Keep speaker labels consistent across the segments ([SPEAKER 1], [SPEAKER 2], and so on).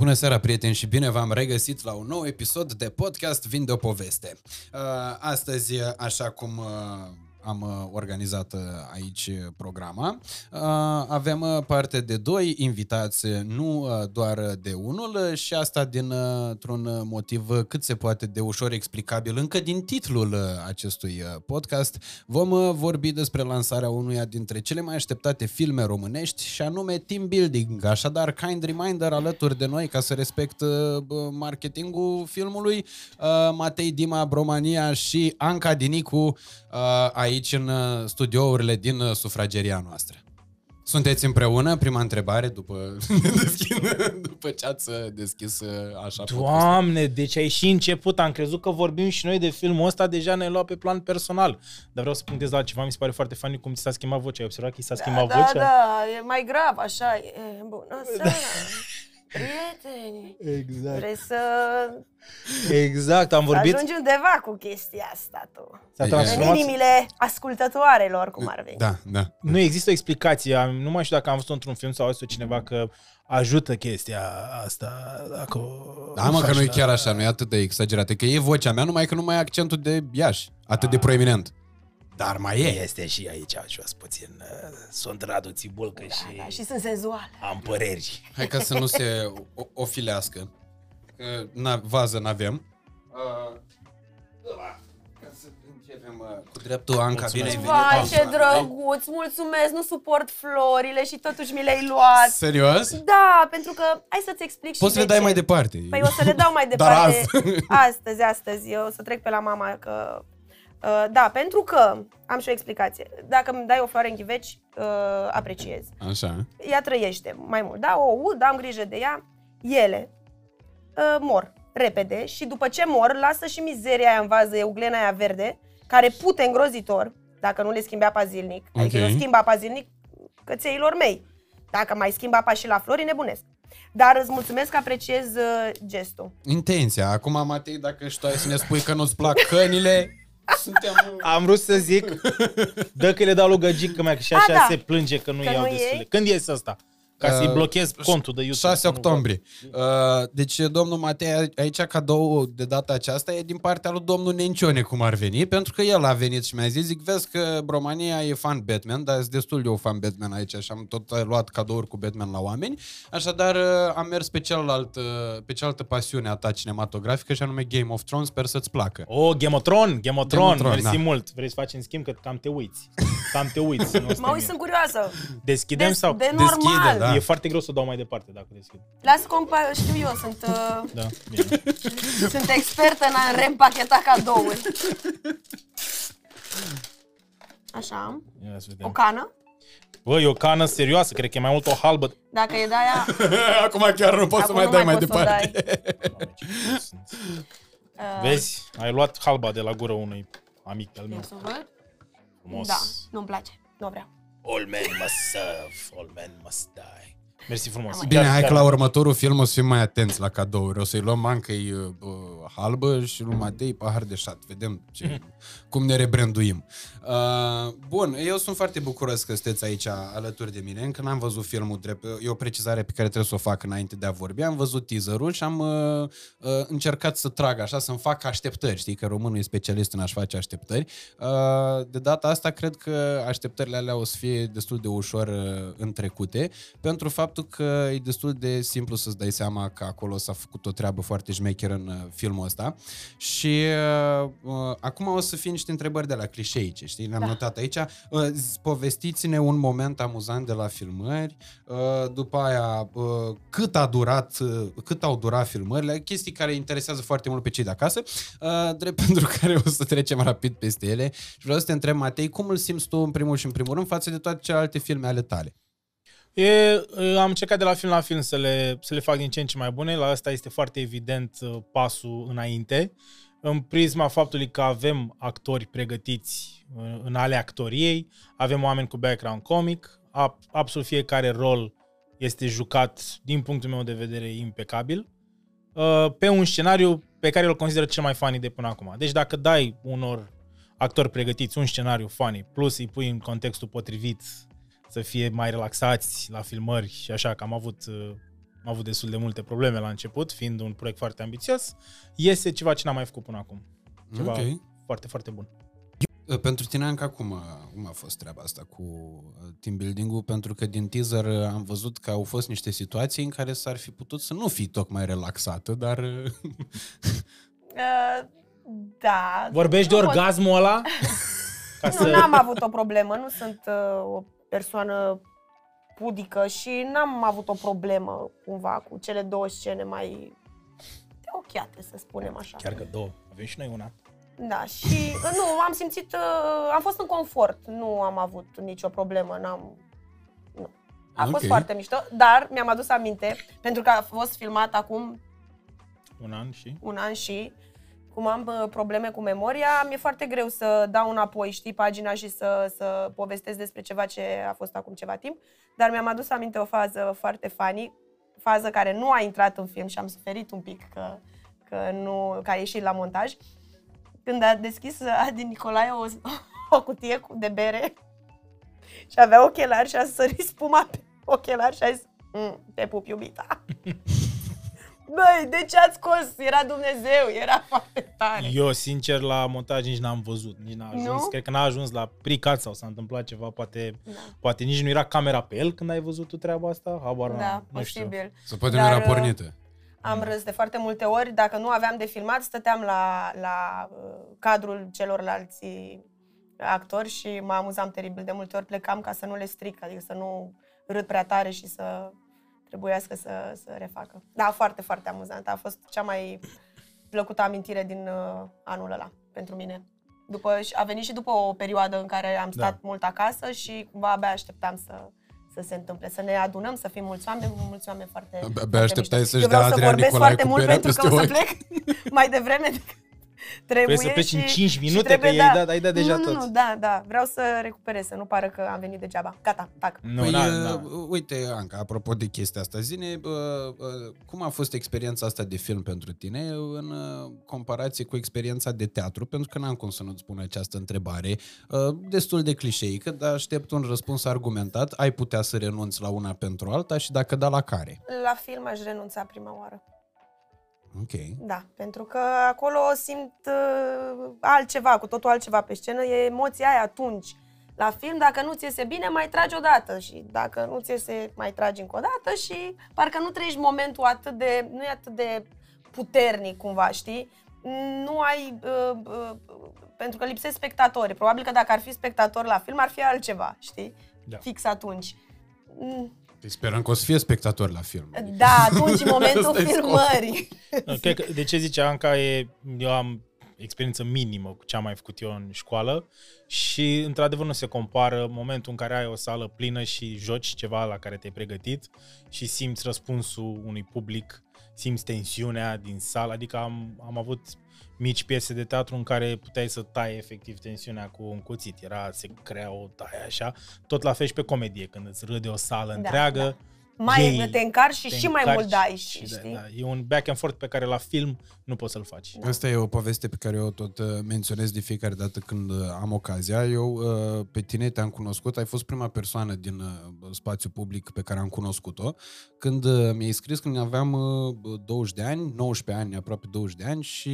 [SPEAKER 1] Bună seara, prieteni, și bine v-am regăsit la un nou episod de podcast Vin de o poveste. Uh, astăzi, așa cum uh, am uh, organizat uh, aici uh, programa. Avem parte de doi invitați, nu doar de unul, și asta dintr-un motiv cât se poate de ușor explicabil încă din titlul acestui podcast. Vom vorbi despre lansarea unuia dintre cele mai așteptate filme românești și anume Team Building. Așadar, kind reminder alături de noi ca să respect marketingul filmului, Matei Dima Bromania și Anca Dinicu aici în uh, studiourile din uh, sufrageria noastră. Sunteți împreună? Prima întrebare după, după ce ați uh, deschis așa
[SPEAKER 2] Doamne, deci ai și început. Am crezut că vorbim și noi de filmul ăsta, deja ne-ai luat pe plan personal. Dar vreau să punctez la ceva, mi se pare foarte funny cum ți s-a schimbat vocea. Ai observat că i s-a da, schimbat
[SPEAKER 3] da,
[SPEAKER 2] vocea?
[SPEAKER 3] Da, da, e mai grav, așa. E, bună seara. Prieteni,
[SPEAKER 2] exact.
[SPEAKER 3] vrei să...
[SPEAKER 2] Exact, am vorbit...
[SPEAKER 3] Ajungi undeva cu chestia asta tu.
[SPEAKER 2] S-a transformat...
[SPEAKER 3] În inimile ascultătoarelor, cum ar veni.
[SPEAKER 1] Da, da.
[SPEAKER 2] Nu există o explicație, nu mai știu dacă am văzut într-un film sau auzit cineva că ajută chestia asta. Dacă
[SPEAKER 1] da, mă, că nu e chiar așa, nu e atât de exagerat. Că e vocea mea, numai că nu mai e accentul de Iași, atât A. de proeminent. Dar mai e.
[SPEAKER 2] Este și aici jos puțin. Uh, sunt Radu Țibulcă
[SPEAKER 3] da,
[SPEAKER 2] și...
[SPEAKER 3] Da, și sunt senzual.
[SPEAKER 2] Am păreri.
[SPEAKER 1] Hai ca să nu se ofilească. Că na, vază n-avem. Uh, cu dreptul, Anca, bine ai venit.
[SPEAKER 3] Vai, ce drăguț, mulțumesc, nu suport florile și totuși mi le-ai luat.
[SPEAKER 1] Serios?
[SPEAKER 3] Da, pentru că, hai să-ți explic
[SPEAKER 1] Poți
[SPEAKER 3] și
[SPEAKER 1] să le dai
[SPEAKER 3] ce.
[SPEAKER 1] mai departe.
[SPEAKER 3] Păi o să le dau mai departe. Dar azi. Astăzi, astăzi, eu o să trec pe la mama că Uh, da, pentru că am și o explicație. Dacă îmi dai o floare în ghiveci, uh, apreciez.
[SPEAKER 1] Așa.
[SPEAKER 3] Ea trăiește mai mult. Da, o ud, am grijă de ea. Ele uh, mor repede și după ce mor, lasă și mizeria aia în vază, euglena aia verde, care pute îngrozitor, dacă nu le schimbi apa zilnic. Okay. Adică eu schimb apa zilnic cățeilor mei. Dacă mai schimb apa și la flori, nebunesc. Dar îți mulțumesc că apreciez uh, gestul.
[SPEAKER 1] Intenția. Acum, Matei, dacă știi să ne spui că nu-ți plac cănile, suntem...
[SPEAKER 2] Am vrut să zic, dă că le dau lui găgică mea, că și așa A, da. se plânge că nu că iau nu destule. Când iese asta? Ca să-i uh, blochez uh, contul de YouTube.
[SPEAKER 1] 6 octombrie. Uh, deci domnul Matei aici cadou de data aceasta e din partea lui domnul Nencione cum ar veni, pentru că el a venit și mi-a zis, zic, vezi că România e fan Batman, dar sunt destul de o fan Batman aici și am tot luat cadouri cu Batman la oameni, așadar uh, am mers pe, celălalt, uh, pe cealaltă pasiune a ta cinematografică și anume Game of Thrones, sper să-ți placă.
[SPEAKER 2] Oh, Game of Thrones, Game of Thrones, Game of Thrones mersi da. mult. Vrei să facem schimb că cam te uiți. Cam te uiți.
[SPEAKER 3] mă uit, sunt curioasă.
[SPEAKER 2] Deschidem
[SPEAKER 3] de,
[SPEAKER 2] sau?
[SPEAKER 3] De normal. Deschide,
[SPEAKER 2] da. E foarte greu să o dau mai departe dacă deschid.
[SPEAKER 3] Las compa, știu eu, sunt... Uh,
[SPEAKER 2] da, bine.
[SPEAKER 3] sunt expertă în a reîmpacheta cadouri. Așa.
[SPEAKER 2] Ia să vedem.
[SPEAKER 3] O cană.
[SPEAKER 2] Bă, e o cană serioasă, cred că e mai mult o halbă.
[SPEAKER 3] Dacă e de aia...
[SPEAKER 1] Acum chiar nu poți să mai dai mai, mai departe.
[SPEAKER 2] Uh, Vezi? Ai luat halba de la gură unui amic al meu.
[SPEAKER 3] Să văd?
[SPEAKER 2] Frumos.
[SPEAKER 3] Da, nu-mi place. Nu vreau.
[SPEAKER 2] All men must serve, all men must die. Mersi frumos.
[SPEAKER 1] Bine, hai că la următorul film o să fim mai atenți la cadouri. O să-i luăm Mancăi uh, halbă și lui Matei pahar de șat. Vedem ce, cum ne rebranduim. Uh, bun, eu sunt foarte bucuros că sunteți aici alături de mine. Încă n-am văzut filmul drept. E o precizare pe care trebuie să o fac înainte de a vorbi. Am văzut teaserul și am uh, uh, încercat să trag așa, să-mi fac așteptări. Știi că românul e specialist în a-și face așteptări. Uh, de data asta cred că așteptările alea o să fie destul de ușor uh, întrecute pentru faptul faptul că e destul de simplu să-ți dai seama că acolo s-a făcut o treabă foarte șmecheră în uh, filmul ăsta. Și uh, uh, acum o să fie niște întrebări de la clișeice, știi? Le-am da. notat aici. Uh, povestiți-ne un moment amuzant de la filmări, uh, după aia uh, cât a durat, uh, cât au durat filmările, chestii care interesează foarte mult pe cei de acasă, uh, drept pentru care o să trecem rapid peste ele. Și vreau să te întreb, Matei, cum îl simți tu în primul și în primul rând față de toate celelalte filme ale tale?
[SPEAKER 2] E, am încercat de la film la film să le, să le fac din ce în ce mai bune. La asta este foarte evident uh, pasul înainte. În prisma faptului că avem actori pregătiți uh, în ale actoriei, avem oameni cu background comic, absolut fiecare rol este jucat, din punctul meu de vedere, impecabil, uh, pe un scenariu pe care îl consider cel mai funny de până acum. Deci dacă dai unor actori pregătiți un scenariu funny, plus îi pui în contextul potrivit să fie mai relaxați la filmări și așa, că am avut uh, am avut destul de multe probleme la început, fiind un proiect foarte ambițios, iese ceva ce n-am mai făcut până acum. Ceva
[SPEAKER 1] Ok.
[SPEAKER 2] foarte, foarte bun.
[SPEAKER 1] Uh, Pentru tine, Anca, cum a, cum a fost treaba asta cu uh, team building-ul? Pentru că din teaser uh, am văzut că au fost niște situații în care s-ar fi putut să nu fii tocmai relaxată, dar... uh,
[SPEAKER 3] Uh, da.
[SPEAKER 2] Vorbești de
[SPEAKER 3] Nu pot-
[SPEAKER 2] orgasmul ăla? Ca
[SPEAKER 3] Nu, n-am avut o problemă, nu sunt uh, o persoană pudică și n-am avut o problemă cumva cu cele două scene mai ochiate, să spunem așa.
[SPEAKER 2] Chiar că două. Avem și noi una.
[SPEAKER 3] Da, și uh, nu, am simțit, uh, am fost în confort, nu am avut nicio problemă, n-am... Nu. A fost
[SPEAKER 1] Ok.
[SPEAKER 3] foarte mișto, dar mi-am adus aminte, pentru că a fost filmat acum
[SPEAKER 2] Un an și...
[SPEAKER 3] un an și cum am uh, probleme cu memoria, mi-e foarte greu să dau înapoi, știi, pagina și să, să povestesc despre ceva ce a fost acum ceva timp, dar mi-am adus aminte o fază foarte funny, fază care nu a intrat în film și am suferit un pic că, că, nu, că a ieșit la montaj. Când a deschis Adi Nicolae o, o cutie cu de bere și avea ochelari și a sărit spuma pe ochelari și a zis mm, te pup iubita. Băi, de ce ați scos? Era Dumnezeu, era foarte tare.
[SPEAKER 2] Eu, sincer, la montaj nici n-am văzut, nici n-a ajuns.
[SPEAKER 3] Nu?
[SPEAKER 2] Cred că n-a ajuns la pricat sau s-a întâmplat ceva, poate,
[SPEAKER 3] Da,
[SPEAKER 2] poate nici nu era camera pe el când ai văzut tu treaba asta? Habar
[SPEAKER 3] da
[SPEAKER 2] n-am, nu știu.
[SPEAKER 3] posibil.
[SPEAKER 1] Să poate
[SPEAKER 3] Dar,
[SPEAKER 1] nu era
[SPEAKER 3] uh,
[SPEAKER 1] pornită.
[SPEAKER 3] Am râs de foarte multe ori. Dacă nu aveam de filmat, stăteam la, la uh, cadrul celorlalți actori și mă amuzam teribil. De multe ori plecam ca să nu le stric, adică să nu râd prea tare și să trebuiască să, să refacă. Da, foarte, foarte amuzant. A fost cea mai plăcută amintire din uh, anul ăla pentru mine. După, și a venit și după o perioadă în care am stat
[SPEAKER 2] Da.
[SPEAKER 3] mult acasă și cumva abia așteptam să, să se întâmple, să ne adunăm, să fim mulți oameni, mulți oameni foarte
[SPEAKER 1] Abia
[SPEAKER 3] foarte
[SPEAKER 1] așteptai
[SPEAKER 3] mișto.
[SPEAKER 1] să-și
[SPEAKER 3] Eu vreau
[SPEAKER 1] dea
[SPEAKER 3] să
[SPEAKER 1] Adrian
[SPEAKER 3] vorbesc
[SPEAKER 1] Nicolae
[SPEAKER 3] foarte
[SPEAKER 1] cu
[SPEAKER 3] mult
[SPEAKER 1] berea
[SPEAKER 3] pentru că
[SPEAKER 1] peste
[SPEAKER 3] o să
[SPEAKER 1] ochi.
[SPEAKER 3] plec mai devreme decât trebuie.
[SPEAKER 2] Trebuie să pleci în
[SPEAKER 3] și-
[SPEAKER 2] 5
[SPEAKER 3] și
[SPEAKER 2] minute,
[SPEAKER 3] trebuie,
[SPEAKER 2] că i-ai dat- ai dat deja
[SPEAKER 3] nu,
[SPEAKER 2] tot.
[SPEAKER 3] Nu, nu, da, da. Vreau să recuperez, să nu pară că am venit degeaba. Gata, tac.
[SPEAKER 2] Nu,
[SPEAKER 1] Păi,
[SPEAKER 2] da,
[SPEAKER 1] uh,
[SPEAKER 2] da.
[SPEAKER 1] uite, Anca, apropo de chestia asta, zine, uh, uh, cum a fost experiența asta de film pentru tine în uh, comparație cu experiența de teatru? Pentru că n-am cum să nu-ți pun această întrebare. Uh, destul de clișeică, dar aștept un răspuns argumentat. Ai putea să renunți la una pentru alta și dacă da, la care?
[SPEAKER 3] La film aș renunța prima oară.
[SPEAKER 1] Ok.
[SPEAKER 3] Da, pentru că acolo simt uh, altceva, cu totul altceva pe scenă, e emoția aia atunci. La film, dacă nu ți iese bine, mai tragi o dată și dacă nu ți iese, mai tragi încă o dată și parcă nu trăiești momentul atât de, nu e atât de puternic cumva, știi? Nu ai, uh, uh, pentru că lipsesc spectatorii. Probabil că dacă ar fi spectator la film, ar fi altceva, știi?
[SPEAKER 2] Da.
[SPEAKER 3] Fix atunci. Mm,
[SPEAKER 1] Deci sperăm că o să fie spectator la film.
[SPEAKER 3] Da, atunci, în momentul
[SPEAKER 1] Ăsta-i scopul.
[SPEAKER 3] filmării.
[SPEAKER 2] Cred că, de ce zice Anca e, eu am experiență minimă cu ce am mai făcut eu în școală și într-adevăr nu se compară momentul în care ai o sală plină și joci ceva la care te-ai pregătit și simți răspunsul unui public, simți tensiunea din sală, adică am, am avut mici piese de teatru în care puteai să tai efectiv tensiunea cu un cuțit, era, se crea o taie așa, tot la fel și pe comedie, când îți râde o sală întreagă,
[SPEAKER 3] da. Mai
[SPEAKER 2] ei
[SPEAKER 3] te încarci și
[SPEAKER 2] te
[SPEAKER 3] și mai
[SPEAKER 2] încarci
[SPEAKER 3] mult dai,
[SPEAKER 2] și
[SPEAKER 3] și,
[SPEAKER 2] da,
[SPEAKER 3] știi?
[SPEAKER 2] da, e un back and forth pe care la film nu poți să-l faci.
[SPEAKER 1] Asta e o poveste pe care eu tot uh, menționez de fiecare dată când uh, am ocazia. Eu uh, pe tine te-am cunoscut, ai fost prima persoană din uh, spațiu public pe care am cunoscut-o. Când uh, mi-ai scris când aveam uh, 20 de ani, 19 ani, aproape 20 de ani și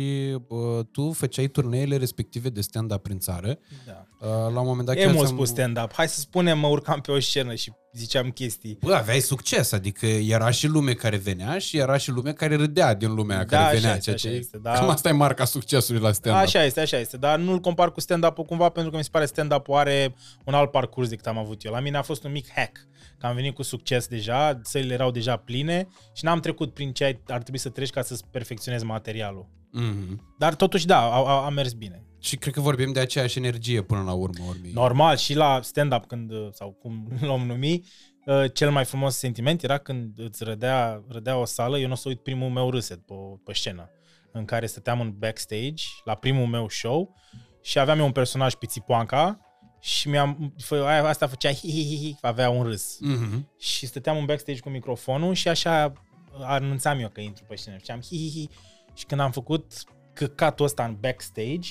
[SPEAKER 1] uh, tu făceai turneele respective de stand-up prin țară.
[SPEAKER 2] Da.
[SPEAKER 1] Uh, la un moment dat
[SPEAKER 2] E
[SPEAKER 1] chiar
[SPEAKER 2] mult
[SPEAKER 1] ți-am-
[SPEAKER 2] spus stand-up. Hai să spunem, mă urcam pe o scenă și ziceam chestii.
[SPEAKER 1] Bă, aveai succes, adică era și lume care venea și era și lume care râdea din lumea
[SPEAKER 2] Da,
[SPEAKER 1] care
[SPEAKER 2] așa
[SPEAKER 1] venea.
[SPEAKER 2] este,
[SPEAKER 1] ceea
[SPEAKER 2] așa
[SPEAKER 1] ce
[SPEAKER 2] este, da.
[SPEAKER 1] Cam asta e marca succesului la stand-up.
[SPEAKER 2] Așa este, așa este, dar nu-l compar cu stand-up-ul cumva pentru că mi se pare stand-up-ul are un alt parcurs decât am avut eu. La mine a fost un mic hack, că am venit cu succes deja, sălile erau deja pline și n-am trecut prin ce ai- ar trebui să treci ca să-ți perfecționezi materialul.
[SPEAKER 1] Mhm.
[SPEAKER 2] Dar totuși, da, a, a, a mers bine.
[SPEAKER 1] Și cred că vorbim de aceeași energie până la urmă. Urmii.
[SPEAKER 2] Normal, și la stand-up, când, sau cum l-om numi, uh, cel mai frumos sentiment era când îți rădea, rădea o sală, eu nu o să uit primul meu râset pe, pe scenă, în care stăteam în backstage, la primul meu show, și aveam eu un personaj pițipoanca și mi-am, fă, aia, asta făcea hi, hi, hi, hi, avea un râs.
[SPEAKER 1] Mhm.
[SPEAKER 2] Și stăteam în backstage cu microfonul și așa anunțam eu că intru pe scenă. Și am hi, hi, hi. Și când am făcut căcatul ăsta în backstage,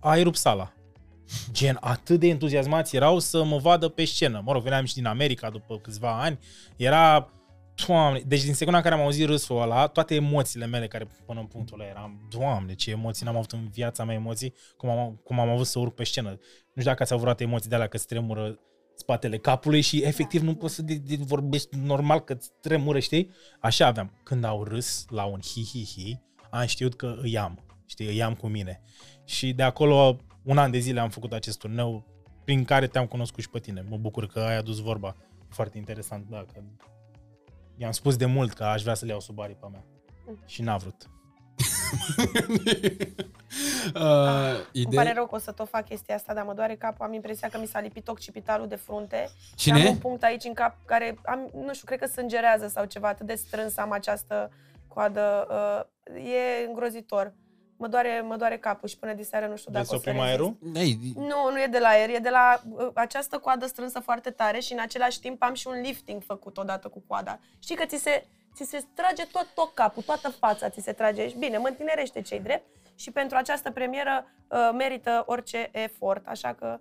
[SPEAKER 2] a erupt sala. Gen, atât de entuziasmați erau să mă vadă pe scenă. Mă rog, veneam și din America după câțiva ani. Era Doamne, deci din secunda în care am auzit râsul ăla, toate emoțiile mele care până în punctul ăla eram, Doamne, ce emoții n-am avut în viața mea emoții, cum am, cum am avut să urc pe scenă. Nu știu dacă ați avut vreodată emoții de alea că îți tremură spatele capului și efectiv nu poți să de, de vorbești normal că îți tremură, știi? Așa aveam. Când au râs la un hi-hi-hi, am știut că îi am, știi, îi am cu mine. Și de acolo, un an de zile am făcut acest turneu prin care te-am cunoscut și pe tine. Mă bucur că ai adus vorba. Foarte interesant, da, că i-am spus de mult că aș vrea să le iau sub aripa mea. Și n-a vrut.
[SPEAKER 1] uh,
[SPEAKER 3] Îmi
[SPEAKER 1] ideea...
[SPEAKER 3] pare rău că o să tot fac chestia asta, dar mă doare capul. Am impresia că mi s-a lipit occipitalul de frunte.
[SPEAKER 1] Cine?
[SPEAKER 3] Și am un punct aici în cap care, am, nu știu, cred că sângerează sau ceva atât de strâns am această coadă. Uh, e îngrozitor. Mă doare, mă doare capul și până de seară nu știu
[SPEAKER 2] Vrei
[SPEAKER 3] dacă
[SPEAKER 2] să
[SPEAKER 3] o să
[SPEAKER 2] oprim
[SPEAKER 3] rezist.
[SPEAKER 2] aerul?
[SPEAKER 1] Ei,
[SPEAKER 3] Nu, nu e de la aer, e de la uh, această coadă strânsă foarte tare și în același timp am și un lifting făcut odată cu coada. Știi că ți se, ți se trage tot, tot capul, toată fața ți se trage. Și bine, mă întinerește cei drept și pentru această premieră uh, merită orice efort, așa că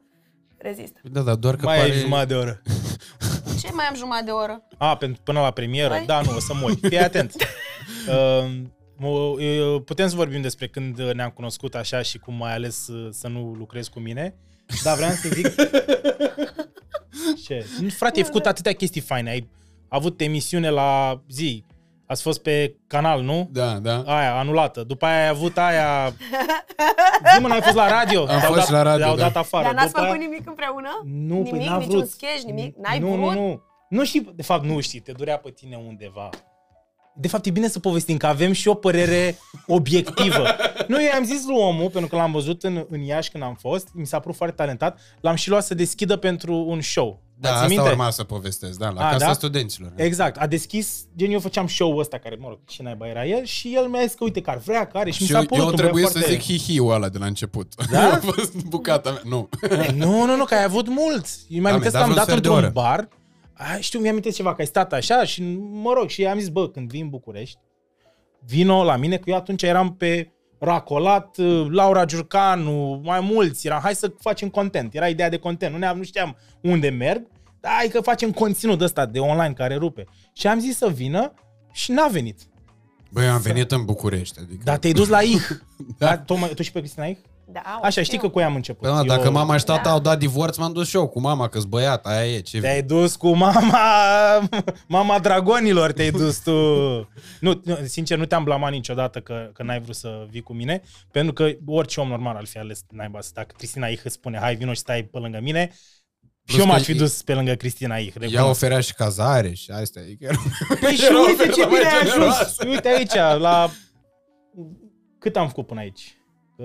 [SPEAKER 3] rezist.
[SPEAKER 1] da, da, doar că
[SPEAKER 2] Mai
[SPEAKER 1] pare...
[SPEAKER 2] ai jumătate de oră.
[SPEAKER 3] Ce mai am jumătate de oră?
[SPEAKER 2] A, pentru, până la premieră?
[SPEAKER 3] Păi?
[SPEAKER 2] Da, nu, o să mori. Fii atent. Uh, mă- eu- putem să vorbim despre când ne-am cunoscut așa și cum mai ales uh, să nu lucrezi cu mine. Dar vreau să zic... Ce? Nu, Frate, ai făcut atâtea chestii faine. Ai avut emisiune la zi. Ați fost pe canal, nu?
[SPEAKER 1] Da, da.
[SPEAKER 2] Aia, anulată. După aia ai avut aia... Zi, mă, n-ai fost la radio.
[SPEAKER 1] Am
[SPEAKER 2] Te-au
[SPEAKER 1] fost
[SPEAKER 2] dat,
[SPEAKER 1] la radio,
[SPEAKER 2] Te-au
[SPEAKER 1] da.
[SPEAKER 2] dat afară.
[SPEAKER 3] Dar n-ați
[SPEAKER 2] După
[SPEAKER 3] făcut
[SPEAKER 2] aia-
[SPEAKER 3] nimic împreună?
[SPEAKER 2] nu,
[SPEAKER 3] Nimic,
[SPEAKER 2] păi n-a
[SPEAKER 3] niciun
[SPEAKER 2] vrut.
[SPEAKER 3] sketch, nimic? N-ai
[SPEAKER 2] nu,
[SPEAKER 3] vrut?
[SPEAKER 2] Nu, nu, nu știi, de fapt nu știi, te durea pe tine undeva. De fapt e bine să povestim, că avem și o părere obiectivă. Nu, eu am zis lui omul, pentru că l-am văzut în, în Iași când am fost, mi s-a părut foarte talentat, l-am și luat să deschidă pentru un show.
[SPEAKER 1] Da,
[SPEAKER 2] Ți
[SPEAKER 1] asta
[SPEAKER 2] minte?
[SPEAKER 1] urma să povestesc, da, la
[SPEAKER 2] A,
[SPEAKER 1] Casa
[SPEAKER 2] da?
[SPEAKER 1] Studenților.
[SPEAKER 2] Exact, a deschis, gen eu făceam show-ul ăsta, care, mă rog, și naiba era el, și el mi-a zis că uite că ar vrea, care, și, mi
[SPEAKER 1] Și
[SPEAKER 2] s-a
[SPEAKER 1] eu,
[SPEAKER 2] părut
[SPEAKER 1] eu
[SPEAKER 2] un
[SPEAKER 1] trebuie
[SPEAKER 2] băiat
[SPEAKER 1] să
[SPEAKER 2] foarte...
[SPEAKER 1] zic hi-hi-ul ăla de la început.
[SPEAKER 2] Da?
[SPEAKER 1] a fost bucata mea. Nu.
[SPEAKER 2] Nu, nu, nu, că ai avut mulți. Îmi
[SPEAKER 1] Da,
[SPEAKER 2] amintesc
[SPEAKER 1] mi-a
[SPEAKER 2] că am
[SPEAKER 1] dat
[SPEAKER 2] dat
[SPEAKER 1] vreun sfert de
[SPEAKER 2] într-un
[SPEAKER 1] oră.
[SPEAKER 2] bar. A, știu, mi-am amintesc ceva, că ai stat așa și, mă rog, și am zis, bă, când vin în București, vino la mine, că eu atunci eram pe Racolat, Laura Giurcanu, mai mulți, eram, hai să facem content. Era ideea de content, nu, ne-am, nu știam unde merg, dar hai că facem conținut ăsta de online care rupe. Și am zis să vină și n-a venit.
[SPEAKER 1] Băi, eu am venit în București. Adică...
[SPEAKER 2] Dar te-ai dus la IH.
[SPEAKER 1] Da.
[SPEAKER 2] da. tu, tu și pe Cristina IH?
[SPEAKER 3] Da,
[SPEAKER 2] Așa, știi că cu ea am început.
[SPEAKER 1] Păi, mă, dacă
[SPEAKER 2] Eu-
[SPEAKER 1] mama și tata
[SPEAKER 3] Da.
[SPEAKER 1] au dat divorț, m-am dus și eu cu mama, că-s băiat, aia e. Ce...
[SPEAKER 2] Te-ai dus cu mama, mama dragonilor, te-ai dus tu. Nu, nu, sincer, nu te-am blamat niciodată că, că n-ai vrut să vii cu mine, pentru că orice om normal ar fi ales naiba să Dacă Cristina Ih îți spune, hai vino și stai pe lângă mine, și
[SPEAKER 1] Plus
[SPEAKER 2] eu m-aș
[SPEAKER 1] că
[SPEAKER 2] fi
[SPEAKER 1] e-
[SPEAKER 2] dus pe lângă Cristina Ih.
[SPEAKER 1] Ea
[SPEAKER 2] recunosc.
[SPEAKER 1] oferea și cazare și astea. E chiar...
[SPEAKER 2] Păi și
[SPEAKER 1] Era o
[SPEAKER 2] uite ce
[SPEAKER 1] firmă
[SPEAKER 2] bine ai
[SPEAKER 1] generoasă.
[SPEAKER 2] ajuns. Uite aici, la... Cât am făcut până aici?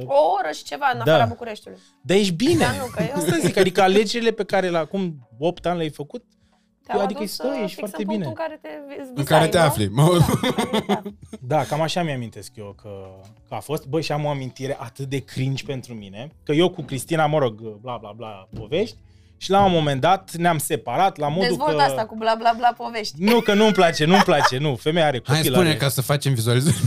[SPEAKER 3] O oră și ceva în
[SPEAKER 2] Da.
[SPEAKER 3] afara Bucureștiului.
[SPEAKER 2] Dar ești bine.
[SPEAKER 3] Da, nu, că eu-
[SPEAKER 2] Asta zic, adică alegerile pe care la acum 8 ani le-ai făcut,
[SPEAKER 3] Te-au
[SPEAKER 2] adică
[SPEAKER 3] adus,
[SPEAKER 2] stai,
[SPEAKER 3] uh,
[SPEAKER 2] ești
[SPEAKER 3] fix
[SPEAKER 2] foarte
[SPEAKER 3] în
[SPEAKER 2] bine.
[SPEAKER 3] punctul în care te visai,
[SPEAKER 1] În care te
[SPEAKER 3] nu?
[SPEAKER 1] afli. Mă...
[SPEAKER 2] Da, cam așa mi-amintesc eu că, că a fost. Băi, și am o amintire atât de cringe pentru mine, că eu cu Cristina, mă rog, bla bla bla, povești, și la un moment dat ne-am separat la modul
[SPEAKER 3] Dezvolt
[SPEAKER 2] că...
[SPEAKER 3] asta cu bla bla bla povești.
[SPEAKER 2] Nu, că nu-mi place, nu-mi place, nu, femeia are copil.
[SPEAKER 1] Hai, spune
[SPEAKER 2] are...
[SPEAKER 1] ca să facem vizualizări.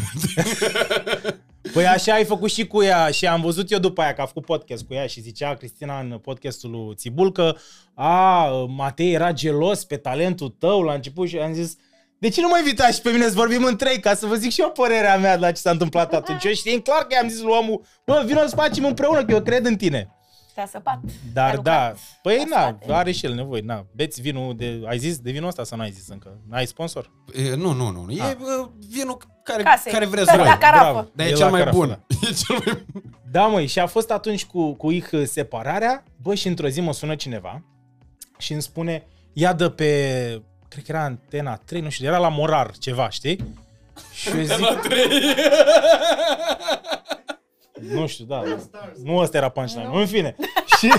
[SPEAKER 2] Păi așa ai făcut și cu ea și am văzut eu după aia că a făcut podcast cu ea și zicea Cristina în podcastul lui Țibul că a, Matei era gelos pe talentul tău la început și am zis de ce nu mă invitați și pe mine să vorbim în trei ca să vă zic și eu părerea mea la ce s-a întâmplat atunci? Eu știind clar că i-am zis lui omul, bă, vină să facem împreună că eu cred în tine.
[SPEAKER 3] Te-a săpat.
[SPEAKER 2] Dar
[SPEAKER 3] Te-a
[SPEAKER 2] da,
[SPEAKER 3] rugat
[SPEAKER 2] păi
[SPEAKER 3] la
[SPEAKER 2] na,
[SPEAKER 3] spate.
[SPEAKER 2] are și el nevoie, na, beți vinul de, ai zis de vinul ăsta sau n-ai zis încă? N-ai sponsor?
[SPEAKER 1] E, nu, nu, nu. E
[SPEAKER 2] Ah.
[SPEAKER 1] uh, vinul care,
[SPEAKER 3] Casei.
[SPEAKER 1] care vreți
[SPEAKER 3] Da,
[SPEAKER 1] voi.
[SPEAKER 3] la carafă.
[SPEAKER 2] Bravo.
[SPEAKER 1] Dar e,
[SPEAKER 2] E
[SPEAKER 1] cel
[SPEAKER 2] la
[SPEAKER 1] mai
[SPEAKER 2] carafă,
[SPEAKER 1] bun.
[SPEAKER 2] da.
[SPEAKER 1] E cel mai bun.
[SPEAKER 2] Da, măi, și a fost atunci cu, cu IH separarea, bă, și într-o zi mă sună cineva și îmi spune, ia dă pe, cred că era Antena 3, nu știu, era la Morar ceva, știi? Și eu zic, nu știu, da, nu ăsta era punchline, în fine. Și,